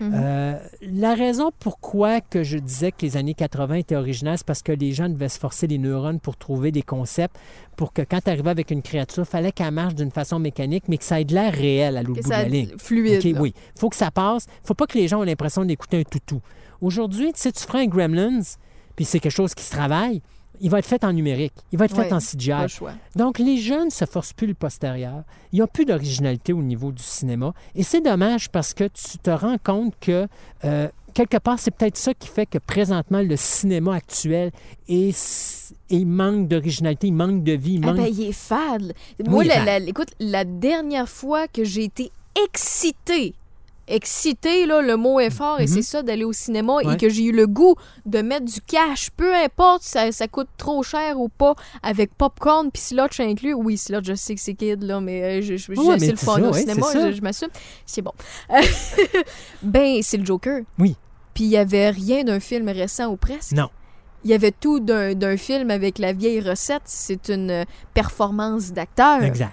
Speaker 4: Mhm.
Speaker 5: Euh, la raison pourquoi que je disais que les années 80 étaient originales, c'est parce que les gens devaient se forcer les neurones pour trouver des concepts, pour que quand tu arrivais avec une créature, il fallait qu'elle marche d'une façon mécanique, mais que ça ait de l'air réel à l'autre bout de la ligne.
Speaker 4: fluide.
Speaker 5: OK,
Speaker 4: là.
Speaker 5: oui. faut que ça passe. faut pas que les gens aient l'impression d'écouter un toutou. Aujourd'hui, tu sais, tu feras un Gremlins, puis c'est quelque chose qui se travaille, il va être fait en numérique, il va être fait en
Speaker 4: Pas
Speaker 5: CGI.
Speaker 4: le choix.
Speaker 5: Donc, les jeunes se forcent plus le postérieur. Il n'y a plus d'originalité au niveau du cinéma. Et c'est dommage parce que tu te rends compte que, euh, quelque part, c'est peut-être ça qui fait que présentement, le cinéma actuel est, il manque d'originalité, il manque de vie, il
Speaker 4: Ah
Speaker 5: manque...
Speaker 4: ben, il est fade. Moi, la-
Speaker 5: fade.
Speaker 4: la- écoute, la dernière fois que j'ai été excitée, excitée, là, le mot est fort, et
Speaker 5: Mhm.
Speaker 4: c'est ça, d'aller au cinéma,
Speaker 5: Ouais.
Speaker 4: et que j'ai eu le goût de mettre du cash, peu importe si ça, ça coûte trop cher ou pas, avec popcorn puis slotch inclus. Oui, slotch, je sais que c'est kid, là, mais euh, je, je,
Speaker 5: Ouais,
Speaker 4: c'est le fun
Speaker 5: ça,
Speaker 4: au
Speaker 5: ouais,
Speaker 4: cinéma, je, je m'assume. C'est bon. ben, c'est le Joker.
Speaker 5: Oui.
Speaker 4: Puis il y avait rien d'un film récent ou presque.
Speaker 5: Non.
Speaker 4: Il y avait tout d'un d'un film avec la vieille recette. C'est une euh, performance d'acteur.
Speaker 5: Exact.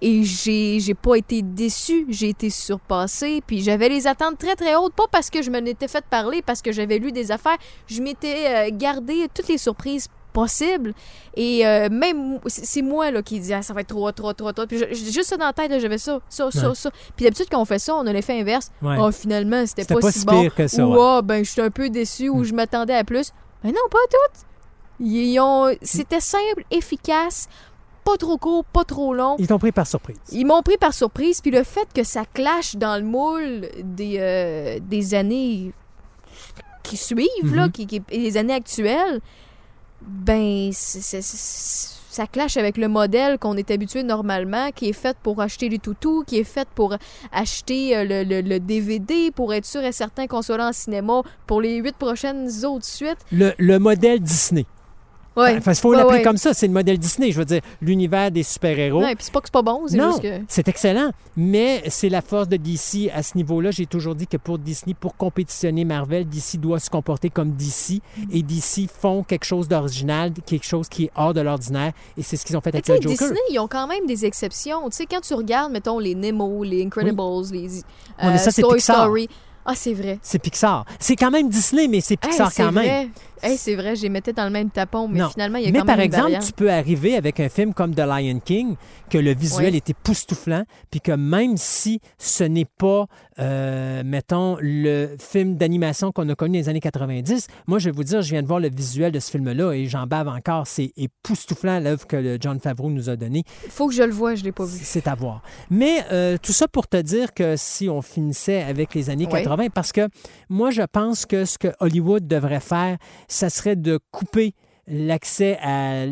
Speaker 4: Et j'ai j'ai pas été déçue, j'ai été surpassée, puis j'avais les attentes très très hautes, pas parce que je me n'étais fait parler, parce que j'avais lu des affaires, je m'étais euh, gardé toutes les surprises possibles. Et euh, même, c'est moi là, qui dis ah, ça va être trop, trop, trop, trop. Puis je- j'ai juste ça dans la tête, là, j'avais ça, ça, ça,
Speaker 5: Ouais.
Speaker 4: ça. Puis d'habitude, quand on fait ça, on a l'effet inverse.
Speaker 5: Ouais.
Speaker 4: Oh, finalement, c'était
Speaker 5: C'était
Speaker 4: pas,
Speaker 5: pas
Speaker 4: si
Speaker 5: si
Speaker 4: bon.
Speaker 5: pire que ça,
Speaker 4: Ou
Speaker 5: ouais.
Speaker 4: ah, ben, je suis un peu déçu, ou
Speaker 5: Mm.
Speaker 4: je m'attendais à plus. Mais non, pas toutes. Ils ont... C'était simple, efficace, pas trop court, pas trop long.
Speaker 5: Ils t'ont pris par surprise.
Speaker 4: Ils m'ont pris par surprise, puis le fait que ça clash dans le moule des, euh, des années qui suivent, là,
Speaker 5: Mhm.
Speaker 4: qui, les années actuelles, ben, ça clash avec le modèle qu'on est habitué normalement, qui est fait pour acheter les toutous, qui est fait pour acheter euh, le, le- le DVD, pour être sûr et certain qu'on soit là en cinéma pour les huit prochaines autres suites.
Speaker 5: Le, le modèle Disney.
Speaker 4: Ouais.
Speaker 5: Enfin, il faut
Speaker 4: Ouais,
Speaker 5: l'appeler
Speaker 4: ouais.
Speaker 5: comme ça. C'est le modèle Disney. Je veux dire, l'univers des super-héros.
Speaker 4: Ouais, puis c'est pas que c'est pas bon, c'est
Speaker 5: Non,
Speaker 4: juste que.
Speaker 5: c'est excellent, mais c'est la force de DC à ce niveau-là. J'ai toujours dit que pour Disney, pour compétitionner Marvel, DC doit se comporter comme DC et DC font quelque chose d'original, quelque chose qui est hors de l'ordinaire et c'est ce qu'ils ont fait
Speaker 4: Mais
Speaker 5: avec le Joker.
Speaker 4: Disney, ils ont quand même des exceptions. Tu sais, quand tu regardes, mettons, les Nemo, les Incredibles, les
Speaker 5: Ouais, mais ça, Pixar.
Speaker 4: Story. Ah, c'est vrai.
Speaker 5: C'est Pixar. C'est quand même Disney, mais c'est
Speaker 4: Hey,
Speaker 5: Pixar
Speaker 4: c'est
Speaker 5: quand même.
Speaker 4: Hey, c'est vrai, je les mettais dans le même tapon, mais
Speaker 5: Non.
Speaker 4: finalement, il y a
Speaker 5: Mais
Speaker 4: quand
Speaker 5: par
Speaker 4: même une
Speaker 5: exemple, tu peux arriver avec un film comme The Lion King, que le visuel
Speaker 4: Ouais.
Speaker 5: est époustouflant, puis que même si ce n'est pas, euh, mettons, le film d'animation qu'on a connu dans les années 90, moi, je vais vous dire, je viens de voir le visuel de ce film-là et j'en bave encore. C'est époustouflant l'œuvre que le John Favreau nous a donnée.
Speaker 4: Faut que je le vois, je l'ai pas vu.
Speaker 5: C'est à voir. Mais euh, tout ça pour te dire que si on finissait avec les années
Speaker 4: Oui.
Speaker 5: 80, parce que moi, je pense que ce que Hollywood devrait faire, ça serait de couper l'accès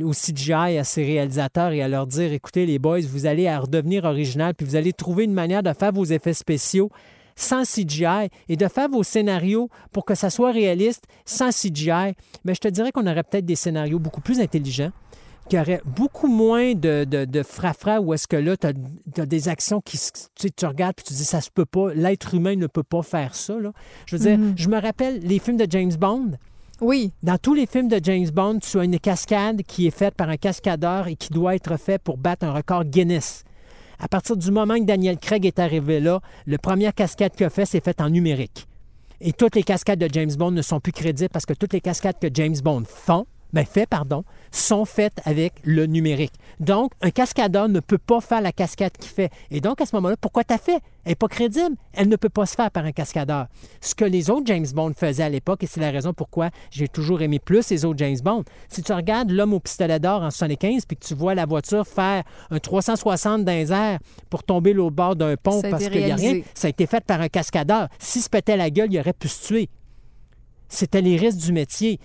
Speaker 5: au CGI à ses réalisateurs et à leur dire, écoutez les boys, vous allez à redevenir original, puis vous allez trouver une manière de faire vos effets spéciaux sans CGI et de faire vos scénarios pour que ça soit réaliste sans CGI. Mais je te dirais qu'on aurait peut-être des scénarios beaucoup plus intelligents qu'il y aurait beaucoup moins de, de, de fra-fra où est-ce que là, tu as, des actions qui, tu, sais, tu regardes puis tu dis, ça se peut pas, l'être humain ne peut pas faire ça. Là. Je veux dire,
Speaker 4: Mhm.
Speaker 5: je me rappelle les films de James Bond.
Speaker 4: Oui.
Speaker 5: Dans tous les films de James Bond, tu as une cascade qui est faite par un cascadeur et qui doit être fait pour battre un record Guinness. À partir du moment que Daniel Craig est arrivé là, le première cascade qu'il a fait, c'est fait en numérique. Et toutes les cascades de James Bond ne sont plus crédibles parce que toutes les cascades que James Bond font, ben fait, pardon, sont faites avec le numérique. Donc, un cascadeur ne peut pas faire la cascade qu'il fait. Et donc, à ce moment-là, pourquoi t'as fait? Elle n'est pas crédible. Elle ne peut pas se faire par un cascadeur. Ce que les autres James Bond faisaient à l'époque, et c'est la raison pourquoi j'ai toujours aimé plus les autres James Bond, si tu regardes L'homme au pistolet d'or en 75, puis que tu vois la voiture faire un 360 dans les airs pour tomber l'autre bord d'un pont
Speaker 4: Ça
Speaker 5: parce qu'il n'y a rien, ça a été fait par un cascadeur. S'il se pétait la gueule, il aurait pu se tuer. C'était les risques du métier.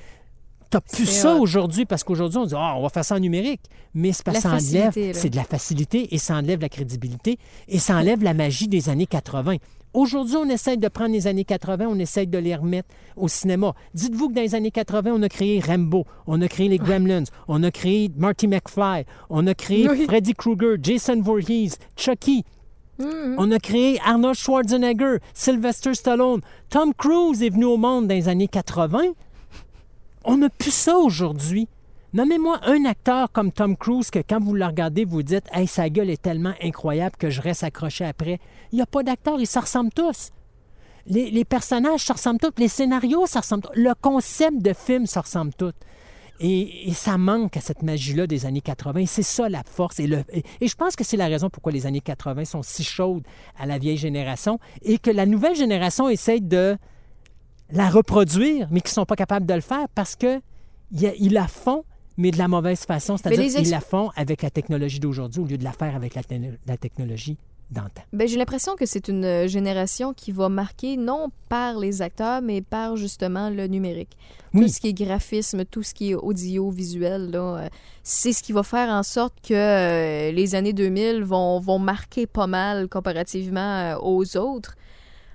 Speaker 5: T'as plus
Speaker 4: C'est
Speaker 5: ça aujourd'hui parce qu'aujourd'hui, on dit Ah, on va faire ça en numérique. Mais c'est parce que
Speaker 4: La
Speaker 5: ça enlève, c'est de la facilité et ça enlève la crédibilité et ça enlève la magie des années 80. Aujourd'hui, on essaie de prendre les années 80, on essaie de les remettre au cinéma. Dites-vous que dans les années 80, on a créé Rambo, on a créé les Gremlins, on a créé Marty McFly, on a créé
Speaker 4: Oui.
Speaker 5: Freddy Krueger, Jason Voorhees, Chucky.
Speaker 4: Mhm.
Speaker 5: On a créé Arnold Schwarzenegger, Sylvester Stallone. Tom Cruise est venu au monde dans les années 80. On n'a plus ça aujourd'hui. Nommez-moi un acteur comme Tom Cruise que quand vous le regardez, vous dites Hey, sa gueule est tellement incroyable que je reste accroché après. Il n'y a pas d'acteurs, ils se ressemblent tous. Les, personnages se ressemblent tous, les scénarios se ressemblent tous, le concept de film se ressemble tous. Et, ça manque à cette magie-là des années 80. C'est ça la force. Et, et- je pense que c'est la raison pourquoi les années 80 sont si chaudes à la vieille génération et que la nouvelle génération essaie de la reproduire, mais qui ne sont pas capables de le faire parce qu'ils la font, mais de la mauvaise façon. C'est-à-dire qu'ils la font avec la technologie d'aujourd'hui au lieu de la faire avec la, te- la technologie d'antan.
Speaker 4: Ben, j'ai l'impression que c'est une euh, génération qui va marquer non par les acteurs, mais par justement le numérique.
Speaker 5: Oui.
Speaker 4: Tout ce qui est graphisme, tout ce qui est audio, visuel, euh, c'est ce qui va faire en sorte que euh, les années 2000 vont, vont marquer pas mal comparativement euh, aux autres.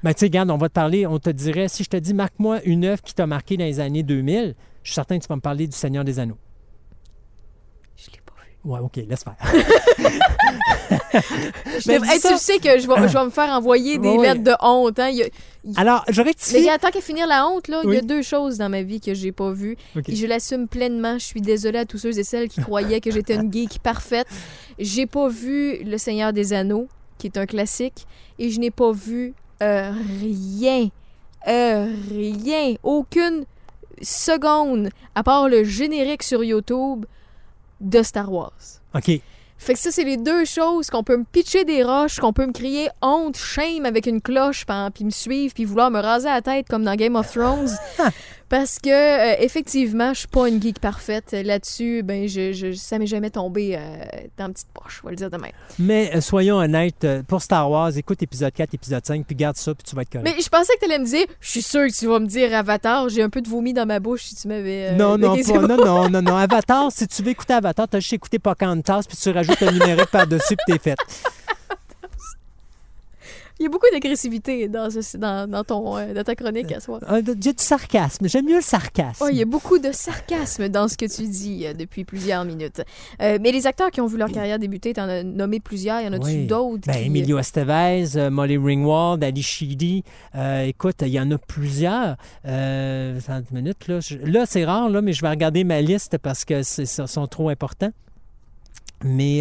Speaker 5: Ben, tu sais, regarde, on va te parler, on te dirait, si je te dis, marque-moi une œuvre qui t'a marqué dans les années 2000, je suis certain que tu vas me parler du Seigneur des Anneaux.
Speaker 4: Je l'ai pas vu.
Speaker 5: Ouais, OK, laisse faire.
Speaker 4: Je
Speaker 5: Ben,
Speaker 4: Hey, tu sais que je vais, je vais me faire envoyer des
Speaker 5: Ouais,
Speaker 4: lettres de honte. Hein? Il y a-
Speaker 5: Alors, je
Speaker 4: Mais
Speaker 5: rectifie.
Speaker 4: gars, tant qu'à finir la honte, là, il y a deux choses dans ma vie que j'ai pas vues. Et je l'assume pleinement. Je suis désolée à tous ceux et celles qui croyaient que j'étais une geek parfaite. J'ai pas vu Le Seigneur des Anneaux, qui est un classique, et je n'ai pas vu euh, rien, euh, rien, aucune seconde, à part le générique sur YouTube de Star Wars.
Speaker 5: OK.
Speaker 4: Fait que ça, c'est les deux choses qu'on peut me pitcher des roches, qu'on peut me crier honte, shame avec une cloche, puis me suivre, puis vouloir me raser la tête comme dans Game of Thrones. Parce que, euh, effectivement, je suis pas une geek parfaite. Là-dessus, ben, je, je, ça m'est jamais tombé euh, dans la petite poche, on va le dire demain.
Speaker 5: Mais euh, soyons honnêtes, euh, pour Star Wars, écoute épisode 4, épisode 5, puis garde ça, puis tu vas être correct.
Speaker 4: Mais je pensais que tu allais me dire, je suis sûre que tu vas me dire Avatar, j'ai un peu de vomi dans ma bouche si tu m'avais.
Speaker 5: non, non, pas, non, non, non, non. Avatar, si tu veux écouter Avatar, t'as juste écouté Pocahontas, puis tu rajoutes un numérique par-dessus, puis t'es fait.
Speaker 4: Il y a beaucoup d'agressivité dans, ce- dans, dans, ton, euh, dans ta chronique à soi.
Speaker 5: Ah, J'ai du sarcasme. J'aime mieux le sarcasme.
Speaker 4: Oh, il y a beaucoup de sarcasme dans ce que tu dis euh, depuis plusieurs minutes. Euh, mais les acteurs qui ont vu leur carrière débuter, tu en as nommé plusieurs. Il y en a-tu
Speaker 5: Oui.
Speaker 4: d'autres?
Speaker 5: Ben,
Speaker 4: qui-
Speaker 5: Emilio Estevez, Molly Ringwald, Ali Sheedy. Écoute, il y en a plusieurs. Euh, attends une minute, là. Je- là, c'est rare, là, mais je vais regarder ma liste parce que c'est- ça sont trop importants. Mais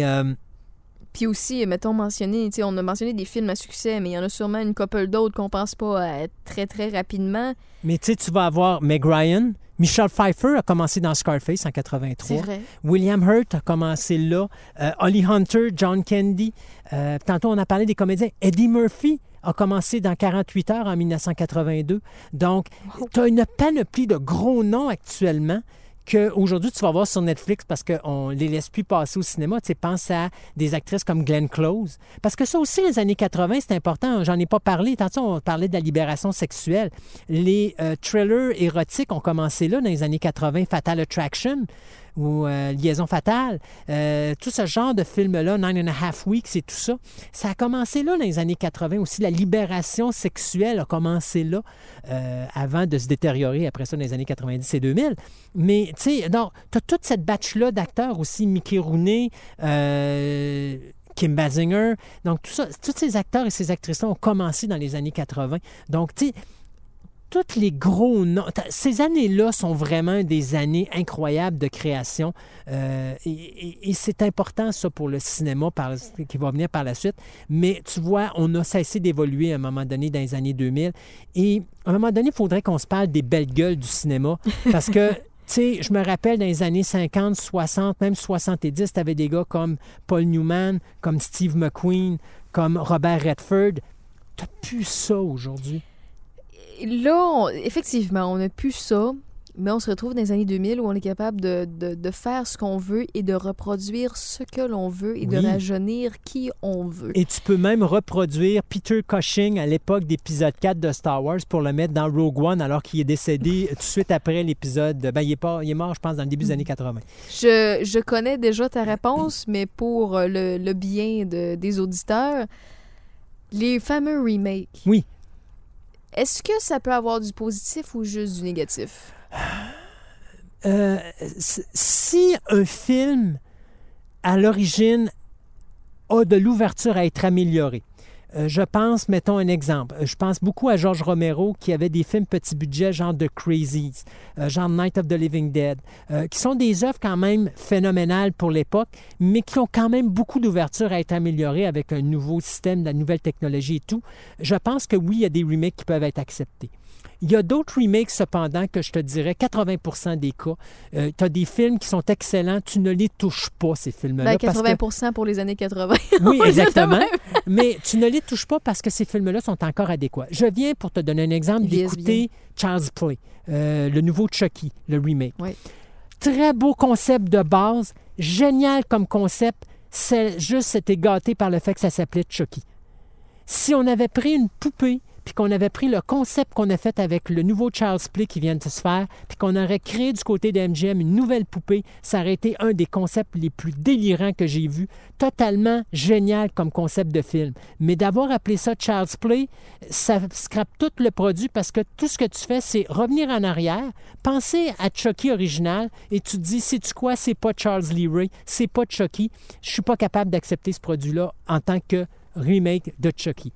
Speaker 4: Puis aussi, mettons, mentionné, tu sais, on a mentionné des films à succès, mais il y en a sûrement une couple d'autres qu'on pense pas à très, très rapidement.
Speaker 5: Mais tu sais, tu vas avoir Meg Ryan. Michelle Pfeiffer a commencé dans Scarface en
Speaker 4: C'est
Speaker 5: 83.
Speaker 4: vrai.
Speaker 5: William Hurt a commencé là. Euh, Holly Hunter, John Candy. Euh, tantôt, on a parlé des comédiens. Eddie Murphy a commencé dans 48 heures en 1982. Donc, tu as une panoplie de gros noms actuellement qu'aujourd'hui, tu vas voir sur Netflix parce qu'on les laisse plus passer au cinéma. Tu sais, pense à des actrices comme Glenn Close. Parce que ça aussi, les années 80, c'est important. J'en ai pas parlé. Tantôt, on parlait de la libération sexuelle. Les euh, thrillers érotiques ont commencé là dans les années 80. Fatal Attraction ou euh, Liaison fatale, euh, tout ce genre de films-là, Nine and a Half Weeks et tout ça, ça a commencé là dans les années 80 aussi. La libération sexuelle a commencé là euh, avant de se détériorer après ça dans les années 90 et 2000. Mais tu sais, non, tu as toute cette batch-là d'acteurs aussi, Mickey Rooney, Kim Basinger. Donc, tout ça, tous ces acteurs et ces actrices-là ont commencé dans les années 80. Donc, tu sais, tous les gros noms. Ces années-là sont vraiment des années incroyables de création. euh, et et- et c'est important, ça, pour le cinéma par, qui va venir par la suite. Mais tu vois, on a cessé d'évoluer à un moment donné dans les années 2000. Et à un moment donné, il faudrait qu'on se parle des belles gueules du cinéma. Parce que. Tu sais, je me rappelle dans les années 50, 60, même 70, tu avais des gars comme Paul Newman, comme Steve McQueen, comme Robert Redford. T'as plus ça aujourd'hui.
Speaker 4: Là, on- effectivement, on n'a plus ça, mais on se retrouve dans les années 2000 où on est capable de, de, de faire ce qu'on veut et de reproduire ce que l'on veut et de rajeunir qui on veut.
Speaker 5: Et tu peux même reproduire Peter Cushing à l'époque d'épisode 4 de Star Wars pour le mettre dans Rogue One alors qu'il est décédé tout de suite après l'épisode. Ben, il, est pas, il est mort, je pense, dans le début des années 80.
Speaker 4: Je, je connais déjà ta réponse, mais pour euh, le, le bien de- des auditeurs, les fameux remakes.
Speaker 5: Oui.
Speaker 4: Est-ce que ça peut avoir du positif ou juste du négatif?
Speaker 5: Euh, si un film, à l'origine, a de l'ouverture à être amélioré, je pense, mettons un exemple, euh, je pense beaucoup à George Romero qui avait des films petit budget, genre The Crazies, euh, genre Night of the Living Dead, euh, qui sont des œuvres quand même phénoménales pour l'époque, mais qui ont quand même beaucoup d'ouverture à être améliorées avec un nouveau système, de la nouvelle technologie et tout. Je pense que oui, il y a des remakes qui peuvent être acceptés. Il y a d'autres remakes, cependant, que je te dirais 80% des cas. tu as des films qui sont excellents, tu ne les touches pas, ces films-là.
Speaker 4: Ben,
Speaker 5: parce que-
Speaker 4: 80 pour les années 80.
Speaker 5: oui, exactement. Mais tu ne les touches pas parce que ces films-là sont encore adéquats. Je viens pour te donner un exemple d'écouter Child's Play, euh, le nouveau Chucky, le remake.
Speaker 4: Oui.
Speaker 5: Très beau concept de base, génial comme concept. C'est juste été gâté par le fait que ça s'appelait Chucky. Si on avait pris une poupée, puis qu'on avait pris le concept qu'on a fait avec le nouveau Charles Play qui vient de se faire, puis qu'on aurait créé du côté de MGM une nouvelle poupée, ça aurait été un des concepts les plus délirants que j'ai vus. Totalement génial comme concept de film. Mais d'avoir appelé ça Charles Play, ça scrape tout le produit parce que tout ce que tu fais, c'est revenir en arrière, penser à Chucky original et tu te dis, sais-tu quoi, c'est pas Charles Lee Ray, c'est pas Chucky. Je suis pas capable d'accepter ce produit-là en tant que remake de Chucky.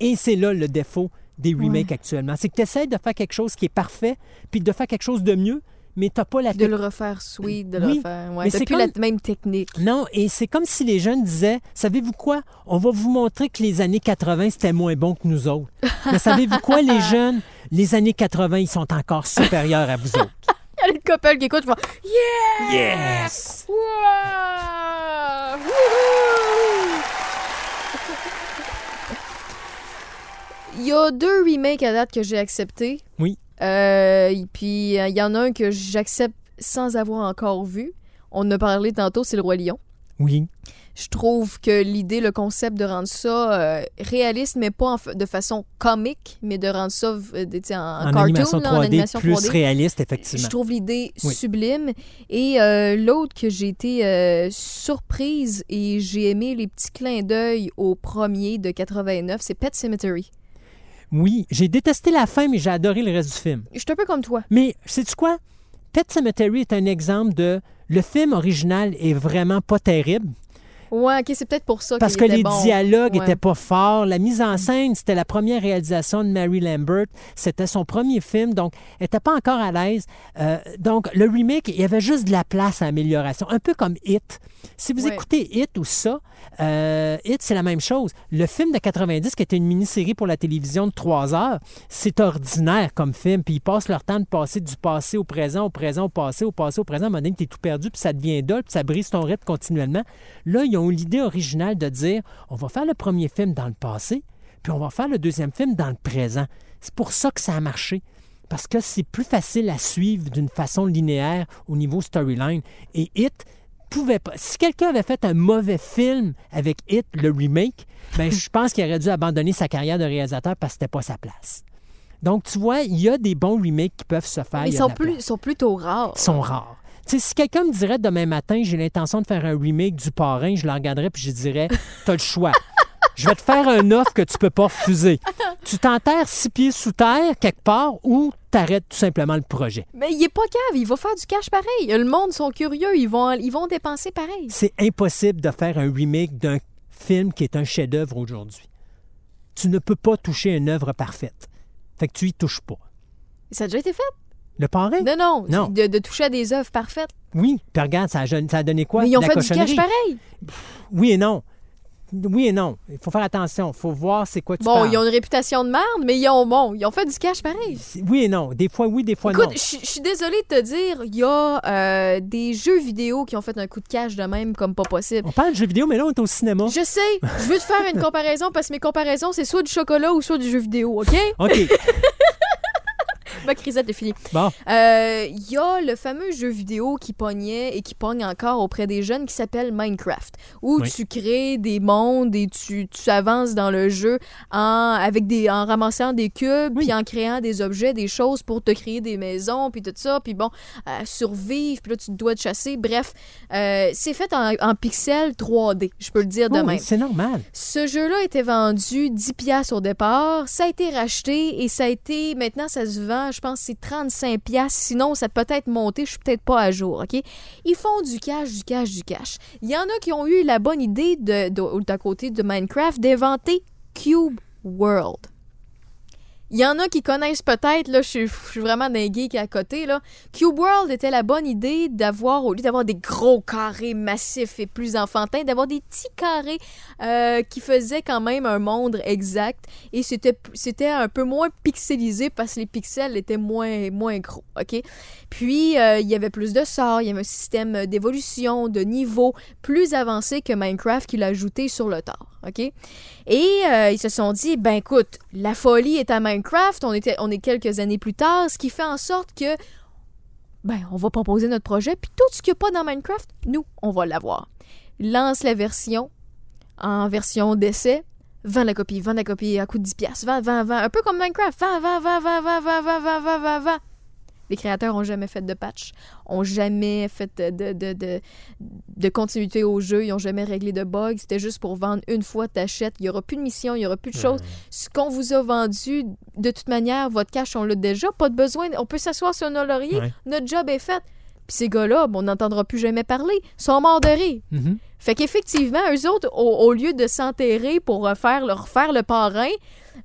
Speaker 5: Et c'est là le défaut des remakes actuellement. C'est que tu essaies de faire quelque chose qui est parfait, puis de faire quelque chose de mieux, mais tu n'as pas la
Speaker 4: De le refaire sweet, de le
Speaker 5: Oui,
Speaker 4: refaire. Ouais,
Speaker 5: mais
Speaker 4: t'as
Speaker 5: c'est
Speaker 4: plus
Speaker 5: comme-
Speaker 4: la même technique.
Speaker 5: Non, et c'est comme si les jeunes disaient Savez-vous quoi? On va vous montrer que les années 80, c'était moins bon que nous autres. Mais savez-vous quoi, les jeunes? Les années 80, ils sont encore supérieurs à vous autres.
Speaker 4: Il y a les couples qui je Yeah!
Speaker 5: Yes
Speaker 4: Wow! Wouhou! Il y a deux remakes à date que j'ai acceptés.
Speaker 5: Oui.
Speaker 4: Euh, puis, euh, il y en a un que j'accepte sans avoir encore vu. On en a parlé tantôt, c'est le Roi Lion.
Speaker 5: Oui.
Speaker 4: Je trouve que l'idée, le concept de rendre ça euh, réaliste, mais pas en de façon comique, mais de rendre ça euh, en,
Speaker 5: En,
Speaker 4: cartoon,
Speaker 5: animation
Speaker 4: là,
Speaker 5: 3D,
Speaker 4: en animation
Speaker 5: plus
Speaker 4: 3D.
Speaker 5: réaliste,
Speaker 4: Je
Speaker 5: effectivement.
Speaker 4: trouve l'idée
Speaker 5: Oui.
Speaker 4: sublime. Et euh, l'autre que j'ai été surprise et j'ai aimé les petits clins d'œil au premier de 89, c'est Pet Cemetery.
Speaker 5: Oui, j'ai détesté la fin, mais j'ai adoré le reste du film.
Speaker 4: Je suis un peu comme toi.
Speaker 5: Mais sais-tu quoi? Pet Cemetery est un exemple de le film original est vraiment pas terrible
Speaker 4: Ouais, ok, c'est peut-être pour ça
Speaker 5: parce que les
Speaker 4: bon.
Speaker 5: dialogues
Speaker 4: Ouais.
Speaker 5: étaient pas forts. La mise en scène, c'était la première réalisation de Mary Lambert. C'était son premier film, donc elle n'était pas encore à l'aise. Euh, donc le remake, il y avait juste de la place à amélioration, un peu comme Hit. Si vous
Speaker 4: Ouais.
Speaker 5: écoutez Hit ou ça, euh, Hit, c'est la même chose. Le film de 90, qui était une mini-série pour la télévision de trois heures, c'est ordinaire comme film. Puis ils passent leur temps de passer du passé au présent, au présent, au passé, au passé, au présent. À un moment donné, tu es tout perdu, puis ça devient dole, puis ça brise ton rythme continuellement. Là, ils ont eu l'idée originale de dire on va faire le premier film dans le passé, puis on va faire le deuxième film dans le présent. C'est pour ça que ça a marché. Parce que c'est plus facile à suivre d'une façon linéaire au niveau storyline. Et Hit pouvait pas. Si quelqu'un avait fait un mauvais film avec Hit, le remake, ben, je pense qu'il aurait dû abandonner sa carrière de réalisateur parce que c'était pas sa place. Donc, tu vois, il y a des bons remakes qui peuvent se faire.
Speaker 4: Mais ils sont, plus, sont plutôt rares.
Speaker 5: Ils sont rares. Si quelqu'un me dirait demain matin, j'ai l'intention de faire un remake du parrain, je le regarderais puis je dirais, t'as le choix. Je vais te faire un offre que tu peux pas refuser. Tu t'enterres six pieds sous terre quelque part ou t'arrêtes tout simplement le projet.
Speaker 4: Mais il est pas cave, il va faire du cash pareil. Le monde sont curieux, ils vont, ils vont dépenser pareil.
Speaker 5: C'est impossible de faire un remake d'un film qui est un chef-d'œuvre aujourd'hui. Tu ne peux pas toucher une œuvre parfaite. Fait que tu y touches pas.
Speaker 4: Ça a déjà été fait?
Speaker 5: Le parrain?
Speaker 4: Non, non.
Speaker 5: Non.
Speaker 4: De, de toucher à des œuvres parfaites.
Speaker 5: Oui. Puis regarde, ça a, ça a donné quoi?
Speaker 4: Mais ils ont fait du cash pareil.
Speaker 5: Oui et non. Oui et non. Il faut faire attention. Il faut voir c'est quoi tu
Speaker 4: Bon,
Speaker 5: parles.
Speaker 4: ils ont une réputation de merde, mais ils ont, bon, ils ont fait du cash pareil.
Speaker 5: Oui et non. Des fois oui, des fois
Speaker 4: Écoute,
Speaker 5: non.
Speaker 4: je je suis désolée de te dire, il y a euh, des jeux vidéo qui ont fait un coup de cash de même comme pas possible.
Speaker 5: On parle de jeux vidéo, mais là, on est au cinéma.
Speaker 4: Je sais, je veux te faire une comparaison parce que mes comparaisons, c'est soit du chocolat ou soit du jeu vidéo, OK?
Speaker 5: OK.
Speaker 4: Ma crisette est finie.
Speaker 5: Bon.
Speaker 4: Euh, Il y a le fameux jeu vidéo qui pognait et qui pogne encore auprès des jeunes qui s'appelle Minecraft, où
Speaker 5: Oui.
Speaker 4: tu crées des mondes et tu, tu avances dans le jeu en, avec des, en ramassant des cubes,
Speaker 5: Oui.
Speaker 4: puis en créant des objets, des choses pour te créer des maisons, puis tout ça, puis bon, euh, survivre, puis là tu dois te chasser. Bref, euh, c'est fait en, en pixels 3D, je peux le dire de
Speaker 5: Oh,
Speaker 4: même.
Speaker 5: c'est normal.
Speaker 4: Ce jeu-là était vendu 10 pièces au départ. Ça a été racheté et ça a été... Maintenant, ça se vend, je pense, c'est 35 pièces. Sinon, ça peut être monté. Je suis peut-être pas à jour, OK? Ils font du cash, du cash, du cash. Il y en a qui ont eu la bonne idée de, côté de Minecraft d'inventer Cube World. Il y en a qui connaissent peut-être, là, je suis, je suis vraiment d'un geek à côté, là. Cube World était la bonne idée d'avoir, au lieu d'avoir des gros carrés massifs et plus enfantins, d'avoir des petits carrés euh, qui faisaient quand même un monde exact. Et c'était, c'était un peu moins pixelisé parce que les pixels étaient moins, moins gros, OK? Puis, euh, il y avait plus de sorts, il y avait un système d'évolution, de niveau plus avancé que Minecraft qu'il a ajouté sur le tard, OK? Et euh, ils se sont dit, ben écoute, la folie est à Minecraft, on, était, on est quelques années plus tard, ce qui fait en sorte que ben, on va proposer notre projet, puis tout ce qu'il n'y a pas dans Minecraft, nous, on va l'avoir. Lance la version en version d'essai, vends la copie, vends la copie à coût de 10 piastres, vends, vends, vends, un peu comme Minecraft, vends, vends, vends, vends, vends, vends, vends, vends, vends, vends, vends. Les créateurs ont jamais fait de patch, ont jamais fait de, de, de, de continuité au jeu, ils ont jamais réglé de bugs. C'était juste pour vendre une fois, t'achètes. Il y aura plus de mission, il y aura plus de choses. Ce qu'on vous a vendu, de toute manière, votre cash, on l'a déjà. Pas de besoin. On peut s'asseoir sur nos lauriers.
Speaker 5: Ouais.
Speaker 4: Notre job est fait. Puis ces gars-là, on n'entendra plus jamais parler. Sont morts de rire.
Speaker 5: Mhm.
Speaker 4: Fait qu'effectivement, eux autres, au, au lieu de s'enterrer pour leur refaire le parrain,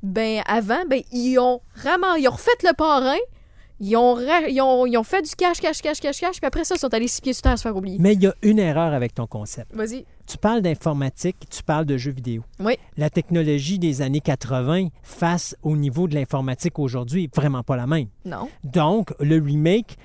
Speaker 4: ben avant, ben ils ont vraiment, ils ont refait le parrain, ils ont, ils ont, ils ont fait du cash, cash, cash, cash, cash, puis après ça, ils sont allés six pieds sur terre se faire oublier.
Speaker 5: Mais il y a une erreur avec ton concept.
Speaker 4: Vas-y.
Speaker 5: Tu parles d'informatique, tu parles de jeux vidéo.
Speaker 4: Oui.
Speaker 5: La technologie des années 80 face au niveau de l'informatique aujourd'hui est vraiment pas la même.
Speaker 4: Non.
Speaker 5: Donc, le remake,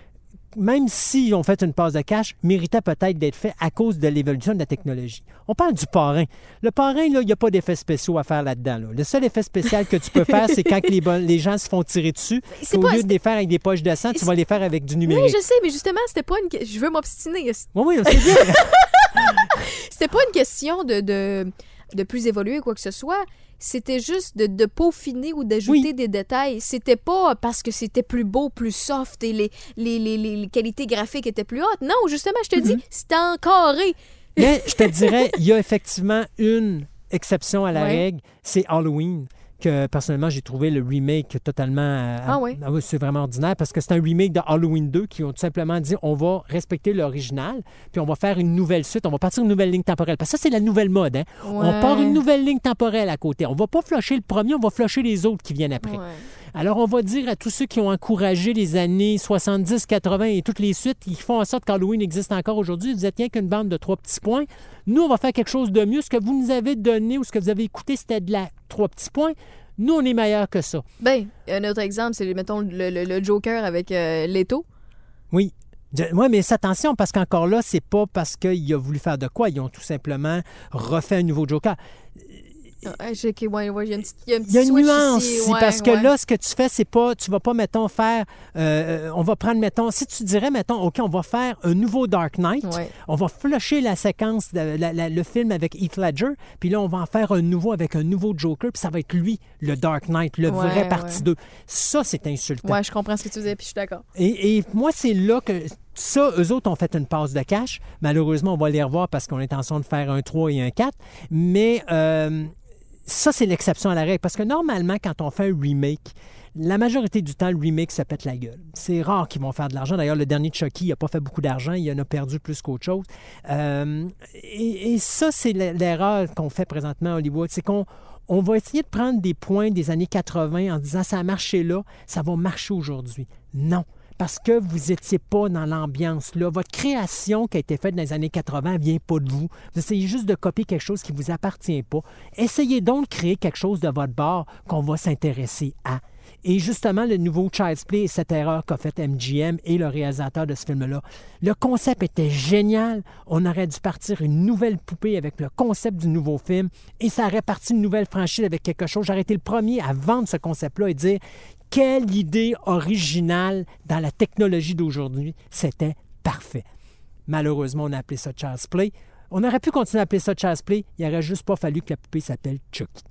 Speaker 5: même s'ils ont fait une passe de cash, méritait peut-être d'être fait à cause de l'évolution de la technologie. On parle du parrain. Le parrain, là, il n'y a pas d'effet spéciaux à faire là-dedans. là. Le seul effet spécial que tu peux faire, c'est quand les, gens se font tirer dessus.
Speaker 4: C'est
Speaker 5: Au
Speaker 4: pas-
Speaker 5: lieu de les faire avec des poches de sang, tu vas les faire avec du
Speaker 4: Oui,
Speaker 5: numérique.
Speaker 4: je sais, mais justement, c'était pas une. Je veux m'obstiner.
Speaker 5: Oui, oui, c'est bien.
Speaker 4: C'était pas une question de, de, de plus évoluer ou quoi que ce soit. C'était juste de, de peaufiner ou d'ajouter
Speaker 5: Oui.
Speaker 4: des détails. C'était pas parce que c'était plus beau, plus soft et les, les, les, les- les qualités graphiques étaient plus hautes. Non, justement, je te dis, c'était encarré.
Speaker 5: Mais je te dirais, il y a effectivement une exception à la
Speaker 4: Ouais.
Speaker 5: règle, c'est Halloween. Que personnellement, j'ai trouvé le remake totalement. euh,
Speaker 4: Ah ouais?
Speaker 5: oui, c'est vraiment ordinaire parce que c'est un remake de Halloween 2 qui ont tout simplement dit on va respecter l'original, puis on va faire une nouvelle suite, on va partir une nouvelle ligne temporelle. Parce que ça, c'est la nouvelle mode. Hein? On part une nouvelle ligne temporelle à côté. On va pas flusher le premier, on va flusher les autres qui viennent après.
Speaker 4: Ouais.
Speaker 5: Alors, on va dire à tous ceux qui ont encouragé les années 70, 80 et toutes les suites, qui font en sorte qu'Halloween existe encore aujourd'hui, vous êtes rien qu'une bande de trois petits points. Nous, on va faire quelque chose de mieux. Ce que vous nous avez donné ou ce que vous avez écouté, c'était de la trois petits points. Nous, on est meilleur que ça.
Speaker 4: Ben, un autre exemple, c'est, mettons, le, le- le Joker avec euh, Leto.
Speaker 5: Oui. Oui, mais attention, parce qu'encore là, c'est pas parce qu'il a voulu faire de quoi. Ils ont tout simplement refait un nouveau Joker.
Speaker 4: Ouais, ouais, il y a une petite, il y a un petit
Speaker 5: Il y a une
Speaker 4: switch
Speaker 5: nuance,
Speaker 4: ici, ouais,
Speaker 5: parce que là, ce que tu fais, c'est pas, tu vas pas, mettons, faire, euh, on va prendre, mettons, si tu dirais, mettons, OK, on va faire un nouveau Dark Knight, on va flusher la séquence, de- la- la- le film avec Heath Ledger, puis là, on va en faire un nouveau avec un nouveau Joker, puis ça va être lui, le Dark Knight, le vrai partie
Speaker 4: ouais.
Speaker 5: 2. Ça, c'est insultant.
Speaker 4: Ouais, je comprends ce que tu disais, puis je suis d'accord.
Speaker 5: Et, et moi, c'est là que ça, eux autres ont fait une passe de cash. Malheureusement, on va les revoir parce qu'on en train de faire un 3 et un 4. Mais euh, ça, c'est l'exception à la règle. Parce que normalement, quand on fait un remake, la majorité du temps, le remake se pète la gueule. C'est rare qu'ils vont faire de l'argent. D'ailleurs, le dernier Chucky, n'a pas fait beaucoup d'argent. Il en a perdu plus qu'autre chose. Euh, et, et ça, c'est l'erreur qu'on fait présentement à Hollywood. C'est qu'on on va essayer de prendre des points des années 80 en disant ça a marché là, ça va marcher aujourd'hui. Non. Parce que vous n'étiez pas dans l'ambiance là. Votre création qui a été faite dans les années 80 ne vient pas de vous. Vous essayez juste de copier quelque chose qui ne vous appartient pas. Essayez donc de créer quelque chose de votre bord qu'on va s'intéresser à. Et justement, le nouveau Child's Play et cette erreur qu'a faite MGM et le réalisateur de ce film-là. Le concept était génial. On aurait dû partir une nouvelle poupée avec le concept du nouveau film et ça aurait parti une nouvelle franchise avec quelque chose. J'aurais été le premier à vendre ce concept-là et dire quelle idée originale dans la technologie d'aujourd'hui. C'était parfait. Malheureusement, on a appelé ça Child's Play. On aurait pu continuer à appeler ça Child's Play. Il n'aurait juste pas fallu que la poupée s'appelle Chucky.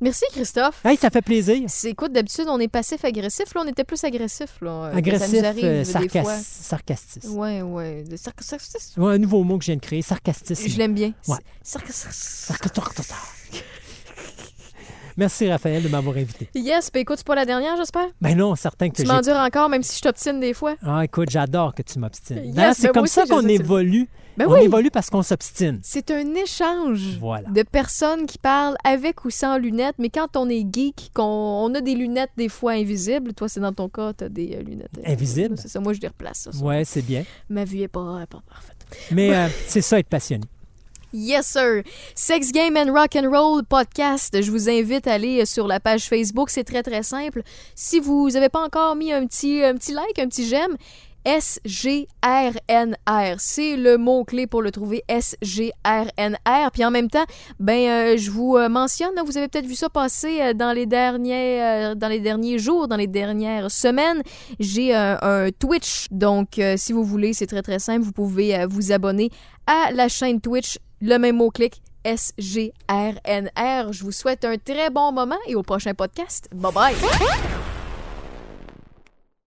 Speaker 4: Merci, Christophe.
Speaker 5: Hey, ça fait plaisir.
Speaker 4: Écoute, d'habitude, on est passif-agressif. Là, on était plus agressif. Là, euh,
Speaker 5: Agressif,
Speaker 4: ça nous arrive
Speaker 5: euh,
Speaker 4: des
Speaker 5: sarcas-
Speaker 4: fois.
Speaker 5: sarcastique.
Speaker 4: Sarc- sarc-
Speaker 5: Ouais, un nouveau mot que je viens de créer, sarcastisme.
Speaker 4: Je l'aime bien.
Speaker 5: Ouais.
Speaker 4: Sarc- sarc-
Speaker 5: Sarcastique. Merci Raphaël de m'avoir invité.
Speaker 4: Yes, ben écoute, c'est pas la dernière, j'espère.
Speaker 5: Ben non, certain que
Speaker 4: Tu m'endures encore, même si je t'obstine des fois.
Speaker 5: Ah, écoute, j'adore que tu m'obstines.
Speaker 4: Yes,
Speaker 5: c'est
Speaker 4: ben
Speaker 5: comme ça qu'on évolue.
Speaker 4: Ben
Speaker 5: on
Speaker 4: oui.
Speaker 5: évolue parce qu'on s'obstine.
Speaker 4: C'est un échange
Speaker 5: Voilà.
Speaker 4: de personnes qui parlent avec ou sans lunettes, mais quand on est geek, qu'on on a des lunettes des fois invisibles, toi c'est dans ton cas, t'as des euh, lunettes
Speaker 5: Invisibles?
Speaker 4: C'est ça, moi je les replace. Ça, ça.
Speaker 5: Ouais, c'est bien.
Speaker 4: Ma vue est pas, pas parfaite.
Speaker 5: Mais euh, c'est ça être passionné.
Speaker 4: Yes, sir. Sex Game and Rock and Roll podcast. Je vous invite à aller sur la page Facebook. C'est très, très simple. Si vous n'avez pas encore mis un petit, un petit like, un petit j'aime, S-G-R-N-R. C'est le mot-clé pour le trouver, S-G-R-N-R. Puis en même temps, ben, euh, je vous euh, mentionne, vous avez peut-être vu ça passer euh, dans les derniers, dans les derniers jours, dans les dernières semaines. J'ai un Twitch. Donc, si vous voulez, c'est très très simple. Vous pouvez vous abonner à la chaîne Twitch. Le même mot-clic, S-G-R-N-R. Je vous souhaite un très bon moment et au prochain podcast. Bye bye!